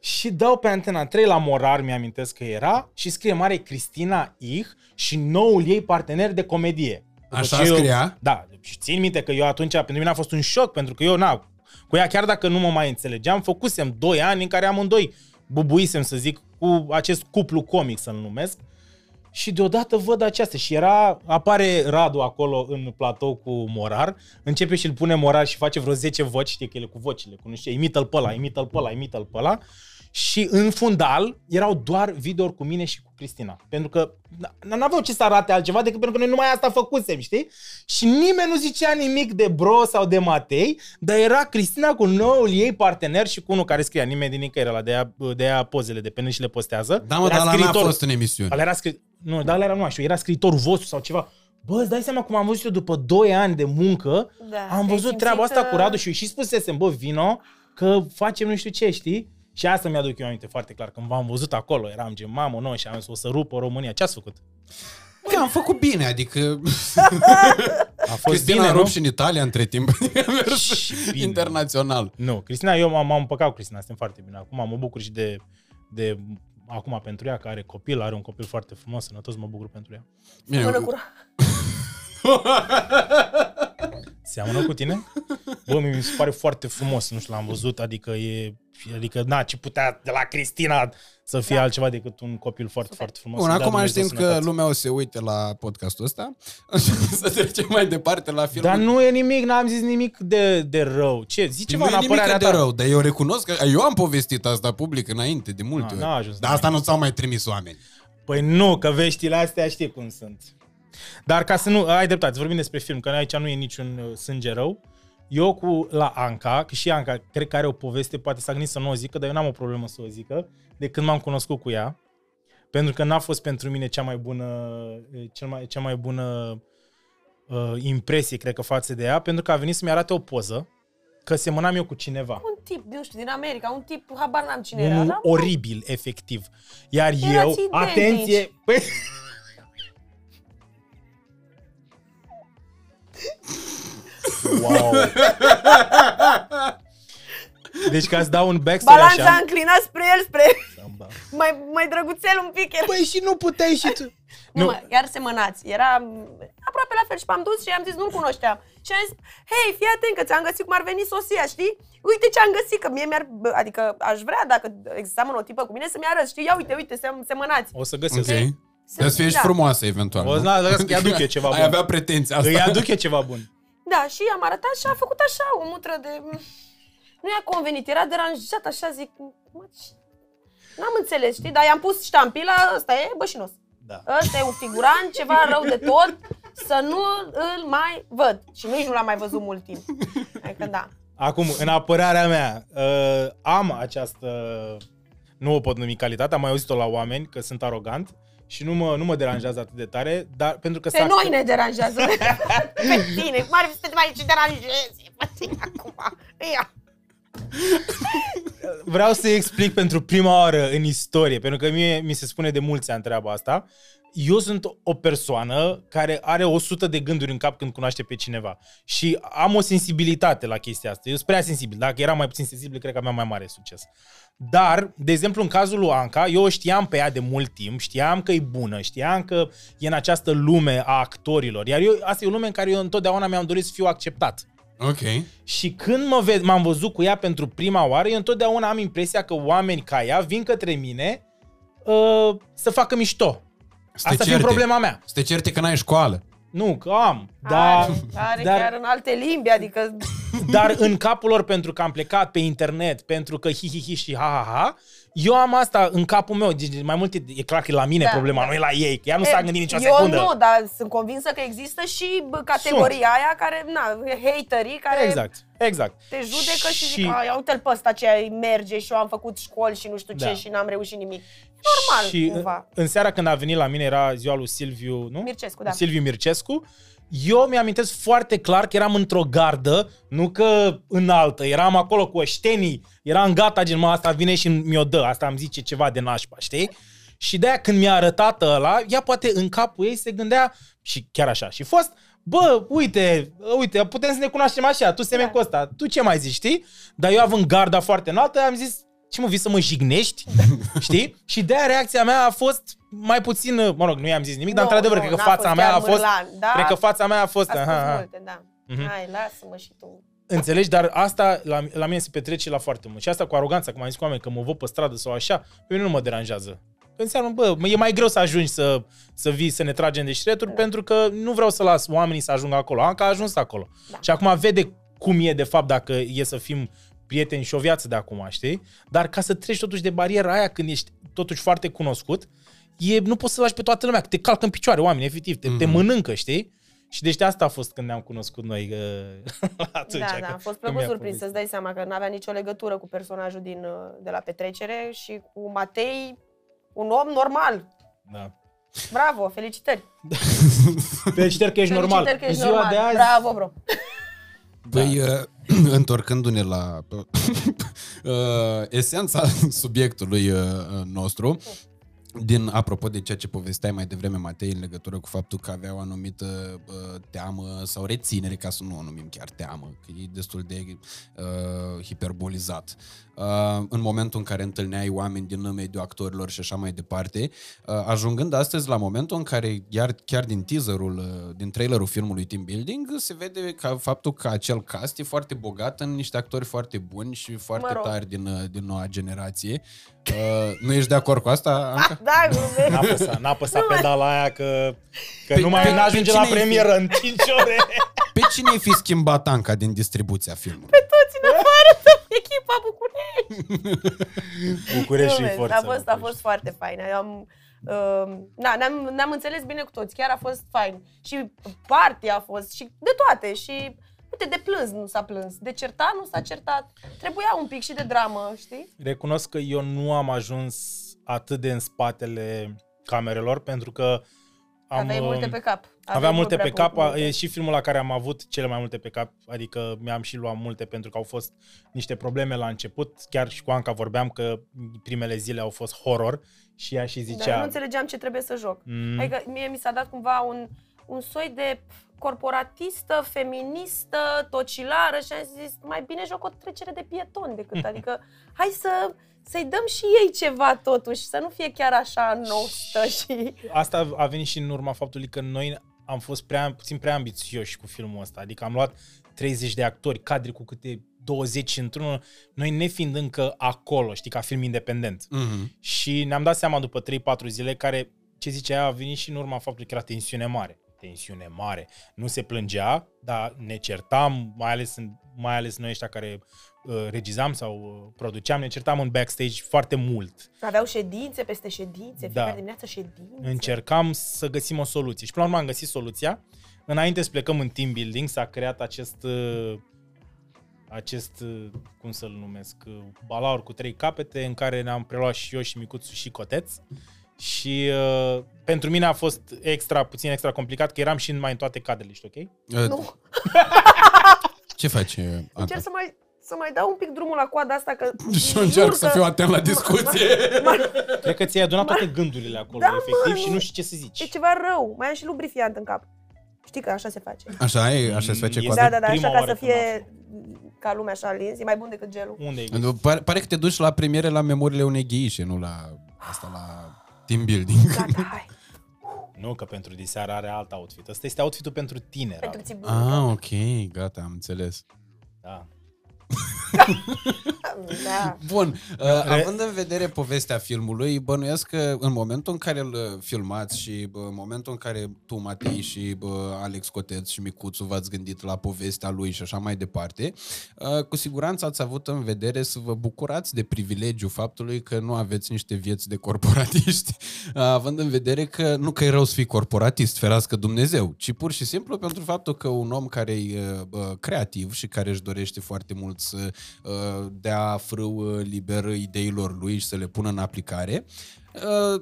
[SPEAKER 2] și dau pe Antena 3 la Morar, mi-amintesc că era, și scrie mare Cristina Ich și noul ei partener de comedie. După
[SPEAKER 1] Așa
[SPEAKER 2] ce eu-
[SPEAKER 1] scria?
[SPEAKER 2] Da, și țin minte că eu atunci, pentru mine a fost un șoc, pentru că eu, na, cu ea, chiar dacă nu mă mai înțelegeam, făcusem 2 ani în care amândoi bubuisem, să zic, cu acest cuplu comic, să-l numesc. Și deodată văd aceasta și era, apare Radu acolo în platou cu Morar, începe și îl pune Morar și face vreo 10 voci, știi că ele cu vocile, cu nu știu, imită-l pe ăla, imită-l pe ăla, imită-l pe ăla. Și în fundal erau doar videouri cu mine și cu Cristina. Pentru că n- n-aveau ce să arate altceva decât pentru că noi numai asta făcusem, știi? Și nimeni nu zicea nimic de Bro sau de Matei, dar era Cristina cu noul ei partener și cu unul care scria nimeni din nicăieri la de ea, de ea pozele de pe net și le postează.
[SPEAKER 1] Da, mă,
[SPEAKER 2] Era
[SPEAKER 1] dar la n-a
[SPEAKER 2] scriitor-
[SPEAKER 1] fost în emisiune.
[SPEAKER 2] Ăla era scri... Nu, dar ăla era, nu mai știu, era scriitorul vostru sau ceva. Bă, îți dai seama cum am văzut eu după 2 ani de muncă,
[SPEAKER 3] Da,
[SPEAKER 2] am
[SPEAKER 3] te-ai
[SPEAKER 2] văzut
[SPEAKER 3] simțit,
[SPEAKER 2] treaba asta cu
[SPEAKER 3] uh,
[SPEAKER 2] Radu și eu și spusesem, bă, vino, că facem nu știu ce, știi? Și asta mi-aduc eu aminte foarte clar. Când v-am văzut acolo, eram gen, mamă, noi și am zis, o să rupă România. Ce ați făcut?
[SPEAKER 1] Că am făcut bine, adică
[SPEAKER 2] A fost
[SPEAKER 1] Cristina
[SPEAKER 2] bine,
[SPEAKER 1] a
[SPEAKER 2] nu?
[SPEAKER 1] rupt și în Italia între timp. A mers
[SPEAKER 2] Și bine.
[SPEAKER 1] internațional.
[SPEAKER 2] Nu, Cristina, eu m-am, m-am împăcat cu Cristina, suntem foarte bine. Acum mă bucur și de, de acum pentru ea, că are copil, are un copil foarte frumos, sănătos, mă bucur pentru ea.
[SPEAKER 1] Bine,
[SPEAKER 3] Mână cu
[SPEAKER 2] Seamănă cu tine? Bă, mi se pare foarte frumos, nu știu, l-am văzut, adică e... Adică, na, ce putea de la Cristina să fie
[SPEAKER 3] Da.
[SPEAKER 2] altceva decât un copil foarte,
[SPEAKER 3] Super.
[SPEAKER 2] foarte frumos.
[SPEAKER 1] Bun,
[SPEAKER 2] Să-i dea
[SPEAKER 1] acum
[SPEAKER 2] Dumnezeu
[SPEAKER 1] știm că
[SPEAKER 2] sănătate.
[SPEAKER 1] lumea o să se uite la podcastul ăsta. să trecem mai departe la filmul.
[SPEAKER 2] Dar nu e nimic, n-am zis nimic de, de rău. Ce? Zici ceva
[SPEAKER 1] nu
[SPEAKER 2] în
[SPEAKER 1] e nimic
[SPEAKER 2] apărarea
[SPEAKER 1] de
[SPEAKER 2] ta.
[SPEAKER 1] rău, dar eu recunosc că eu am povestit asta public înainte, de multe
[SPEAKER 2] Ah,
[SPEAKER 1] ori.
[SPEAKER 2] n-a ajuns
[SPEAKER 1] Dar
[SPEAKER 2] la
[SPEAKER 1] asta nu ți-au mai trimis oameni.
[SPEAKER 2] Păi nu, că veștile astea știi cum sunt. Dar ca să nu, ai dreptate, să vorbim despre film, că aici nu e niciun uh, sânge rău. Eu cu la Anca, că și Anca cred că are o poveste, poate s-a gândit să nu o zică, dar eu n-am o problemă să o zică, de când m-am cunoscut cu ea. Pentru că n-a fost pentru mine cea mai bună, uh, cel mai, cea mai bună uh, impresie, cred că, față de ea, pentru că a venit să-mi arate o poză, că semănam eu cu cineva.
[SPEAKER 3] Un tip, nu știu, din America, un tip, habar n-am cine era.
[SPEAKER 2] Unul
[SPEAKER 3] dar-
[SPEAKER 2] oribil, efectiv. Iar
[SPEAKER 3] Erați
[SPEAKER 2] eu,
[SPEAKER 3] identici.
[SPEAKER 2] atenție, păi... wow. Deci ca să dau un backstory
[SPEAKER 3] Balanța
[SPEAKER 2] așa.
[SPEAKER 3] înclinat spre el, spre mai, mai drăguțel un pic. Era.
[SPEAKER 2] Păi și nu puteai și tu.
[SPEAKER 3] Nu,
[SPEAKER 2] Nu,
[SPEAKER 3] mă, iar semănați. Era m, aproape la fel și m-am dus și am zis nu-l cunoșteam. Și am zis, hei, fii atent că ți-am găsit cum ar veni sosia, știi? Uite ce am găsit, că mie mi-ar, bă, adică aș vrea dacă exista o tipă cu mine să-mi arăți, știi? Ia uite, uite, sem, semănați.
[SPEAKER 2] o să găsesc.
[SPEAKER 1] Ok. Dar să fie și
[SPEAKER 3] Da.
[SPEAKER 1] frumoasă, eventual.
[SPEAKER 2] O să-
[SPEAKER 1] nu?
[SPEAKER 2] da, las că îi aduc eu ceva
[SPEAKER 1] Ai
[SPEAKER 2] bun.
[SPEAKER 1] avea pretenții asta.
[SPEAKER 2] Îi aduc eu ceva bun.
[SPEAKER 3] Da, și am arătat și a făcut așa, o mutră de... Nu i-a convenit, era deranjat, așa zic, mă, ce- N-am înțeles, știi? Dar i-am pus ștampila, ăsta e bășinos.
[SPEAKER 2] Da.
[SPEAKER 3] Ăsta e un figurant, ceva rău de tot, să nu îl mai văd. Și nici nu l-am mai văzut mult timp. Adică da.
[SPEAKER 2] Acum, în apărarea mea, uh, am această, nu o pot numi calitate, am mai auzit-o la oameni că sunt arogant și nu mă, nu mă deranjează atât de tare, dar pentru că
[SPEAKER 3] Pe
[SPEAKER 2] s-a-
[SPEAKER 3] noi ne deranjează. Pe tine. Cum ar fi să te mai ce deranjezi? Pe tine acum. Ia.
[SPEAKER 2] vreau să explic pentru prima oară în istorie, pentru că mie mi se spune de mulți ani treaba asta. Eu sunt o persoană care are 100 de gânduri în cap când cunoaște pe cineva și am o sensibilitate la chestia asta. Eu sunt prea sensibil. Dacă eram mai puțin sensibil, cred că aveam mai mare succes. Dar, de exemplu, în cazul lui Anca, eu o știam pe ea de mult timp, știam că e bună, știam că e în această lume a actorilor. Iar eu, asta e o lume în care eu întotdeauna mi-am dorit să fiu acceptat.
[SPEAKER 1] Ok.
[SPEAKER 2] Și când mă ved, m-am văzut cu ea pentru prima oară, eu întotdeauna am impresia că oameni ca ea vin către mine uh, să facă mișto.
[SPEAKER 1] Să te
[SPEAKER 2] Asta fiind
[SPEAKER 1] certe.
[SPEAKER 2] problema mea.
[SPEAKER 1] Să te certe că n-ai școală.
[SPEAKER 2] Nu, că am. Dar,
[SPEAKER 3] Are, are
[SPEAKER 2] dar,
[SPEAKER 3] chiar în alte limbi, adică...
[SPEAKER 2] dar în capul lor, pentru că am plecat pe internet, pentru că hi hi hi și ha ha ha, eu am asta în capul meu. Deci, mai multe, e clar că e la mine
[SPEAKER 3] Da,
[SPEAKER 2] problema,
[SPEAKER 3] da.
[SPEAKER 2] nu e la ei. Că ea nu s-a gândit nicio
[SPEAKER 3] eu
[SPEAKER 2] secundă.
[SPEAKER 3] nu, dar sunt convinsă că există și bă, categoria aia care, na, haterii care
[SPEAKER 2] Exact, exact.
[SPEAKER 3] te judecă și, zic, "A, ia uite-l pe ăsta ce merge și eu am făcut școli și nu știu ce
[SPEAKER 2] Da.
[SPEAKER 3] și n-am reușit nimic. Normal,
[SPEAKER 2] și
[SPEAKER 3] cumva.
[SPEAKER 2] în seara când a venit la mine era ziua lui Silviu, nu?
[SPEAKER 3] Mircescu, da.
[SPEAKER 2] Silviu Mircescu. Eu mi-amintesc foarte clar că eram într-o gardă, nu că înaltă, eram acolo cu oștenii, eram gata, gen, mă, asta vine și mi-o dă, asta îmi zice ceva de nașpa, știi? Și de-aia când mi-a arătat ăla, ea poate în capul ei se gândea, și chiar așa, și fost, bă, uite, uite, putem să ne cunoaștem așa, tu semeni
[SPEAKER 3] Da.
[SPEAKER 2] cu ăsta, tu ce mai zici, știi? Dar eu având garda foarte înaltă, am zis, ce mă, vii să mă jignești? știi? Și de-aia reacția mea a fost mai puțin, mă rog, nu i-am zis nimic, dar
[SPEAKER 3] Nu,
[SPEAKER 2] într-adevăr,
[SPEAKER 3] nu,
[SPEAKER 2] cred că
[SPEAKER 3] n-a
[SPEAKER 2] fața
[SPEAKER 3] fost
[SPEAKER 2] mea
[SPEAKER 3] chiar
[SPEAKER 2] a fost,
[SPEAKER 3] mârlan, da?
[SPEAKER 2] cred că fața mea a fost,
[SPEAKER 3] A spus
[SPEAKER 2] aha, aha.
[SPEAKER 3] multe, da.
[SPEAKER 2] Mhm.
[SPEAKER 3] Hai, lasă-mă și tu.
[SPEAKER 2] Înțelegi? Dar asta la, la mine se petrece la foarte mult. Și asta cu aroganța, cum am zis cu oameni, că mă văd pe stradă sau așa, pe mine nu mă deranjează. Înseamnă, bă, e mai greu să ajungi să, să vii, să ne tragem de șireturi,
[SPEAKER 3] Da.
[SPEAKER 2] pentru că nu vreau să las oamenii să ajungă acolo. Anca a ajuns acolo.
[SPEAKER 3] Da.
[SPEAKER 2] Și acum vede cum e de fapt dacă e să fim prieteni și o viață de acum, știi? Dar ca să treci totuși de bariera aia când ești totuși foarte cunoscut, e, nu poți să lași pe toată lumea, că te calcă în picioare oameni, efectiv, te, mm-hmm. te
[SPEAKER 1] Mhm.
[SPEAKER 2] mănâncă, știi? Și deci de asta a fost când ne-am cunoscut noi uh, atunci.
[SPEAKER 3] Da,
[SPEAKER 2] că-
[SPEAKER 3] da, am fost
[SPEAKER 2] când
[SPEAKER 3] plăcut
[SPEAKER 2] mi-a
[SPEAKER 3] surprins
[SPEAKER 2] povestit.
[SPEAKER 3] să-ți dai seama că nu avea nicio legătură cu personajul din, uh, de la petrecere și cu Matei, un om normal.
[SPEAKER 2] Da.
[SPEAKER 3] Bravo, felicitări!
[SPEAKER 2] Felicitări că ești normal.
[SPEAKER 3] Felicitări că
[SPEAKER 2] În
[SPEAKER 3] ești
[SPEAKER 2] ziua
[SPEAKER 3] normal.
[SPEAKER 2] de azi,
[SPEAKER 3] Bravo, bro!
[SPEAKER 1] Păi, uh, întorcându-ne la uh, esența subiectului uh, nostru, din, apropo de ceea ce povesteai mai devreme, Matei, în legătură cu faptul că avea o anumită uh, teamă sau reținere, ca să nu o numim chiar teamă, că e destul de uh, hiperbolizat. Uh, în momentul în care întâlneai oameni din mediul actorilor și așa mai departe, uh, ajungând astăzi la momentul în care iar, chiar din teaserul, uh, din trailerul filmului Team Building, se vede ca faptul că acel cast e foarte bogat în niște actori foarte buni și foarte
[SPEAKER 3] Mă rog.
[SPEAKER 1] tari din, uh, din noua generație. Uh, nu ești de acord cu asta, Anca?
[SPEAKER 3] Da, glumesc.
[SPEAKER 2] N-a apăsat, n-a apăsat
[SPEAKER 3] Nu mai-
[SPEAKER 2] pedala aia că, că
[SPEAKER 1] Pe-
[SPEAKER 2] nu mai
[SPEAKER 1] pe-
[SPEAKER 2] ajunge
[SPEAKER 1] pe
[SPEAKER 2] la
[SPEAKER 1] cine-i fi?
[SPEAKER 2] premieră în 5 ore.
[SPEAKER 1] Pe cine ai fi schimbat Anca din distribuția filmului?
[SPEAKER 3] Toți în afară de echipa București!
[SPEAKER 2] București și
[SPEAKER 3] Glumesc,
[SPEAKER 2] forța.
[SPEAKER 3] A fost, a
[SPEAKER 2] București.
[SPEAKER 3] fost foarte fain. Am, uh, na, ne-am, ne-am înțeles bine cu toți, chiar a fost fain. Și party a fost și de toate. Și uite, de plâns nu s-a plâns, de certat nu s-a certat. Trebuia un pic și de dramă, știi?
[SPEAKER 2] Recunosc că eu nu am ajuns atât de în spatele camerelor pentru că am,
[SPEAKER 3] Aveai multe pe cap.
[SPEAKER 2] Aveam
[SPEAKER 3] Aveai
[SPEAKER 2] multe
[SPEAKER 3] mult
[SPEAKER 2] pe
[SPEAKER 3] prea
[SPEAKER 2] cap,
[SPEAKER 3] multe.
[SPEAKER 2] e și filmul la care am avut cele mai multe pe cap, adică mi-am și luat multe pentru că au fost niște probleme la început, chiar și cu Anca vorbeam că primele zile au fost horror și ea și
[SPEAKER 3] Dar
[SPEAKER 2] zicea...
[SPEAKER 3] nu înțelegeam ce trebuie să joc.
[SPEAKER 2] Mm,
[SPEAKER 3] Adică mie mi s-a dat cumva un, un soi de corporatistă, feministă, tocilară și am zis, mai bine joc o trecere de pieton decât, adică hai să, să-i dăm și ei ceva totuși, să nu fie chiar așa nostă și...
[SPEAKER 2] Asta a venit și în urma faptului că noi am fost prea, puțin prea ambițioși cu filmul ăsta, adică am luat 30 de actori, cadri cu câte 20 într-unul, noi nefiind încă acolo, știi, ca film independent.
[SPEAKER 1] Mm-hmm.
[SPEAKER 2] Și ne-am dat seama după 3-4 zile care, ce zice ea, a venit și în urma faptului că era tensiune mare. Tensiune mare. Nu se plângea, dar ne certam, mai ales, în, mai ales noi ăștia care uh, regizam sau uh, produceam, ne certam în backstage foarte mult.
[SPEAKER 3] Aveau ședințe peste ședințe,
[SPEAKER 2] Da.
[SPEAKER 3] fiecare dimineață ședințe.
[SPEAKER 2] Încercam să găsim o soluție. Și până la urmă am găsit soluția. Înainte să plecăm în team building, s-a creat acest uh, acest, uh, cum să-l numesc, uh, balaur cu trei capete în care ne-am preluat și eu și Micuțu și Coteț. Și uh, pentru mine a fost extra, puțin extra complicat, că eram și în mai în toate cadrele, știi, ok?
[SPEAKER 1] Uh,
[SPEAKER 3] Nu,
[SPEAKER 1] ce faci, Anca?
[SPEAKER 3] încerc să mai, să mai dau un pic drumul la coada asta, că...
[SPEAKER 1] Și eu încerc
[SPEAKER 3] jur
[SPEAKER 1] să
[SPEAKER 3] că-
[SPEAKER 1] fiu atent la discuție.
[SPEAKER 2] Cred că ți-ai adunat toate gândurile acolo,
[SPEAKER 3] Da,
[SPEAKER 2] efectiv,
[SPEAKER 3] mă,
[SPEAKER 2] și
[SPEAKER 3] nu-
[SPEAKER 2] nu știi ce să zici.
[SPEAKER 3] E ceva rău, mai am și lubrifiant în cap. Știi că așa se face.
[SPEAKER 1] Așa e? Așa se face
[SPEAKER 2] Este-
[SPEAKER 1] cu
[SPEAKER 3] Da, da, da,
[SPEAKER 2] prima
[SPEAKER 3] așa ca
[SPEAKER 2] oară
[SPEAKER 3] să
[SPEAKER 2] când
[SPEAKER 3] fie ca lumea așa lins, e mai bun decât gelul.
[SPEAKER 2] Unde e?
[SPEAKER 1] Pare, pare că te duci la premiere la memoriile unei gheișe, nu la asta la team building.
[SPEAKER 3] Gata, hai.
[SPEAKER 2] Nu, că pentru diseară are alt outfit. Ăsta este outfitul pentru tine,
[SPEAKER 3] Pentru
[SPEAKER 2] Ralu.
[SPEAKER 3] țibucă.
[SPEAKER 1] Ah, ok, gata, am înțeles.
[SPEAKER 2] Da.
[SPEAKER 3] Da.
[SPEAKER 1] Bun, uh, având în vedere povestea filmului, bănuiesc că în momentul în care îl uh, filmați și bă, în momentul în care tu, Matei și bă, Alex Coteț și Micuțu v-ați gândit la povestea lui și așa mai departe, uh, cu siguranță ați avut în vedere să vă bucurați de privilegiu faptului că nu aveți niște vieți de corporatiști, uh, având în vedere că nu că e rău să fii corporatist, ferească Dumnezeu, ci pur și simplu pentru faptul că un om care e uh, bă, creativ și care își dorește foarte mult să uh, dea frâu uh, liber ideilor lui și să le pună în aplicare, uh,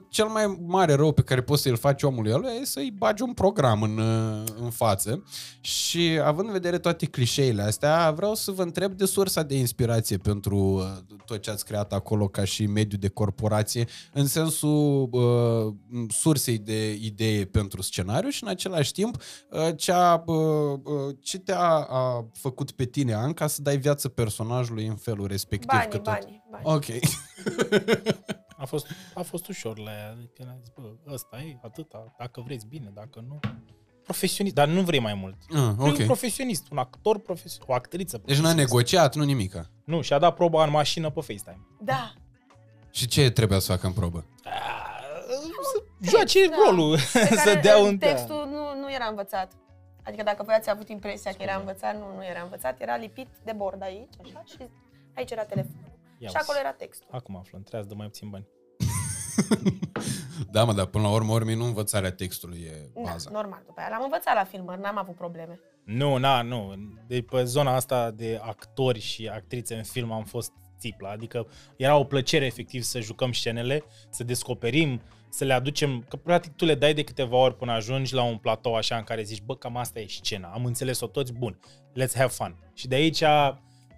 [SPEAKER 1] cel mai mare rău pe care poți să-l faci omului ăla e să-i bagi un program în, uh, în față și având în vedere toate clișeile astea, vreau să vă întreb de sursa de inspirație pentru uh, tot ce ați creat acolo ca și mediu de corporație, în sensul uh, sursei de idee pentru scenariu și în același timp uh, ce, a, uh, uh, ce te-a a făcut pe tine, Anca, să dai viață personajului în felul respectiv.
[SPEAKER 3] Banii,
[SPEAKER 1] că tot...
[SPEAKER 3] banii, bani.
[SPEAKER 1] Ok.
[SPEAKER 2] A fost, a fost ușor la ea. Adică ne-a zis, bă, ăsta e, atâta, dacă vreți bine, dacă nu. Profesionist, dar nu vrei mai mult.
[SPEAKER 1] Ah,
[SPEAKER 2] Okay. Un
[SPEAKER 1] ok.
[SPEAKER 2] profesionist, un actor profesionist, o actriță
[SPEAKER 1] Deci n-a
[SPEAKER 2] profesionistă.
[SPEAKER 1] negociat, nu nimica.
[SPEAKER 2] Nu, și-a dat proba în mașină pe FaceTime.
[SPEAKER 3] Da.
[SPEAKER 1] Și ce trebuia să facă în probă?
[SPEAKER 2] Să joace
[SPEAKER 3] da.
[SPEAKER 2] rolul,
[SPEAKER 3] Pe
[SPEAKER 2] să
[SPEAKER 3] care,
[SPEAKER 2] dea
[SPEAKER 3] uh,
[SPEAKER 2] un
[SPEAKER 3] Textul nu, nu era învățat. Adică dacă voi ați avut impresia că era învățat, nu, nu era învățat, era lipit de bord aici, așa, și aici era telefonul.
[SPEAKER 2] Ia
[SPEAKER 3] și acolo era textul.
[SPEAKER 2] Acum aflăm, trebuie să dăm mai puțin bani.
[SPEAKER 1] Da, mă, dar până la urmă, urmei, nu învățarea textului e
[SPEAKER 3] Da,
[SPEAKER 1] baza.
[SPEAKER 3] normal, după aia l-am învățat la filmări, n-am avut probleme.
[SPEAKER 2] Nu, na, nu. De pe zona asta de actori și actrițe în film am fost țipla. Adică era o plăcere efectiv să jucăm scenele, să descoperim, să le aducem, că practic tu le dai de câteva ori până ajungi la un platou așa în care zici, bă, cam asta e scena, am înțeles-o toți, bun, let's have fun. Și de aici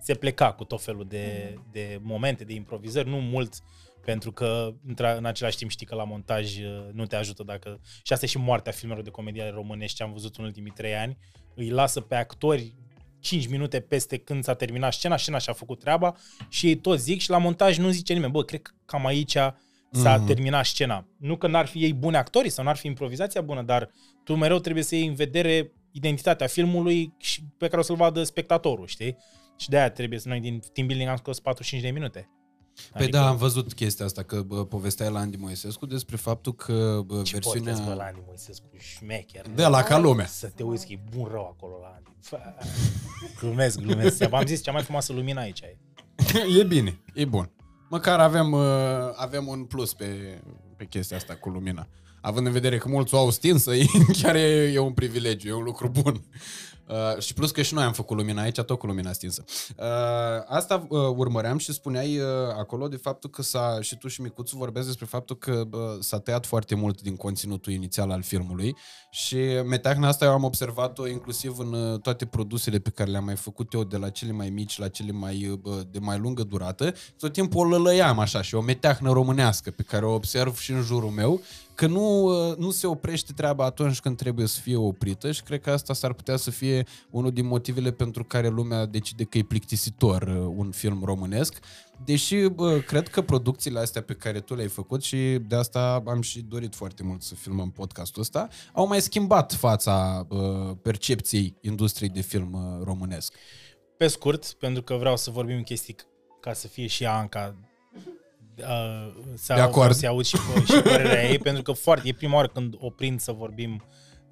[SPEAKER 2] se pleca cu tot felul de, de momente, de improvizări, nu mult pentru că între- în același timp știi că la montaj uh, nu te ajută dacă... Și asta e și moartea filmelor de comedie românești ce am văzut în ultimii trei ani. Îi lasă pe actori 5 minute peste când s-a terminat scena, scena și-a făcut treaba și ei toți zic și la montaj nu zice nimeni, bă, cred că cam aici s-a
[SPEAKER 1] Mhm.
[SPEAKER 2] terminat scena. Nu că n-ar fi ei buni actori sau n-ar fi improvizația bună, dar tu mereu trebuie să iei în vedere identitatea filmului și pe care o să-l vadă spectatorul, știi? Și de aia trebuie să noi din team building am scos 45 de minute.
[SPEAKER 1] Păi da, am văzut chestia asta, că bă, povestea la Andy Moisescu despre faptul că bă,
[SPEAKER 2] ce
[SPEAKER 1] versiunea...
[SPEAKER 2] podcast, bă, la Andy Moisescu, șmecher.
[SPEAKER 1] De la ca lumea.
[SPEAKER 2] Să te uiți că e bun rău acolo la Andy. Fă, glumesc, glumesc. V-am zis, cea mai frumoasă lumină aici e.
[SPEAKER 1] e bine, e bun. Măcar avem, uh, avem un plus pe, pe chestia asta cu lumina. Având în vedere că mulți o au stinsă, e, chiar e, e un privilegiu, e un lucru bun. Uh, și plus că și noi am făcut lumina aici, tot cu lumina stinsă. Uh, asta uh, urmăream și spuneai uh, acolo de faptul că s-a, și tu și Micuțu vorbesc despre faptul că uh, s-a tăiat foarte mult din conținutul inițial al filmului și meteahna asta eu am observat-o inclusiv în uh, toate produsele pe care le-am mai făcut eu, de la cele mai mici la cele mai uh, bă, de mai lungă durată, tot timpul o lălăiam așa și o meteahnă românească pe care o observ și în jurul meu, că nu, uh, nu se oprește treaba atunci când trebuie să fie oprită și cred că asta s-ar putea să fie unul din motivele pentru care lumea decide că e plictisitor uh, un film românesc, deși bă, cred că producțiile astea pe care tu le-ai făcut și de asta am și dorit foarte mult să filmăm podcastul ăsta, au mai schimbat fața uh, percepției industriei de film uh, românesc.
[SPEAKER 2] Pe scurt, pentru că vreau să vorbim chestii ca să fie și Anca uh, să,
[SPEAKER 1] De acord.
[SPEAKER 2] să aud și, și părerea ei, pentru că foarte, e prima oară când o prind să vorbim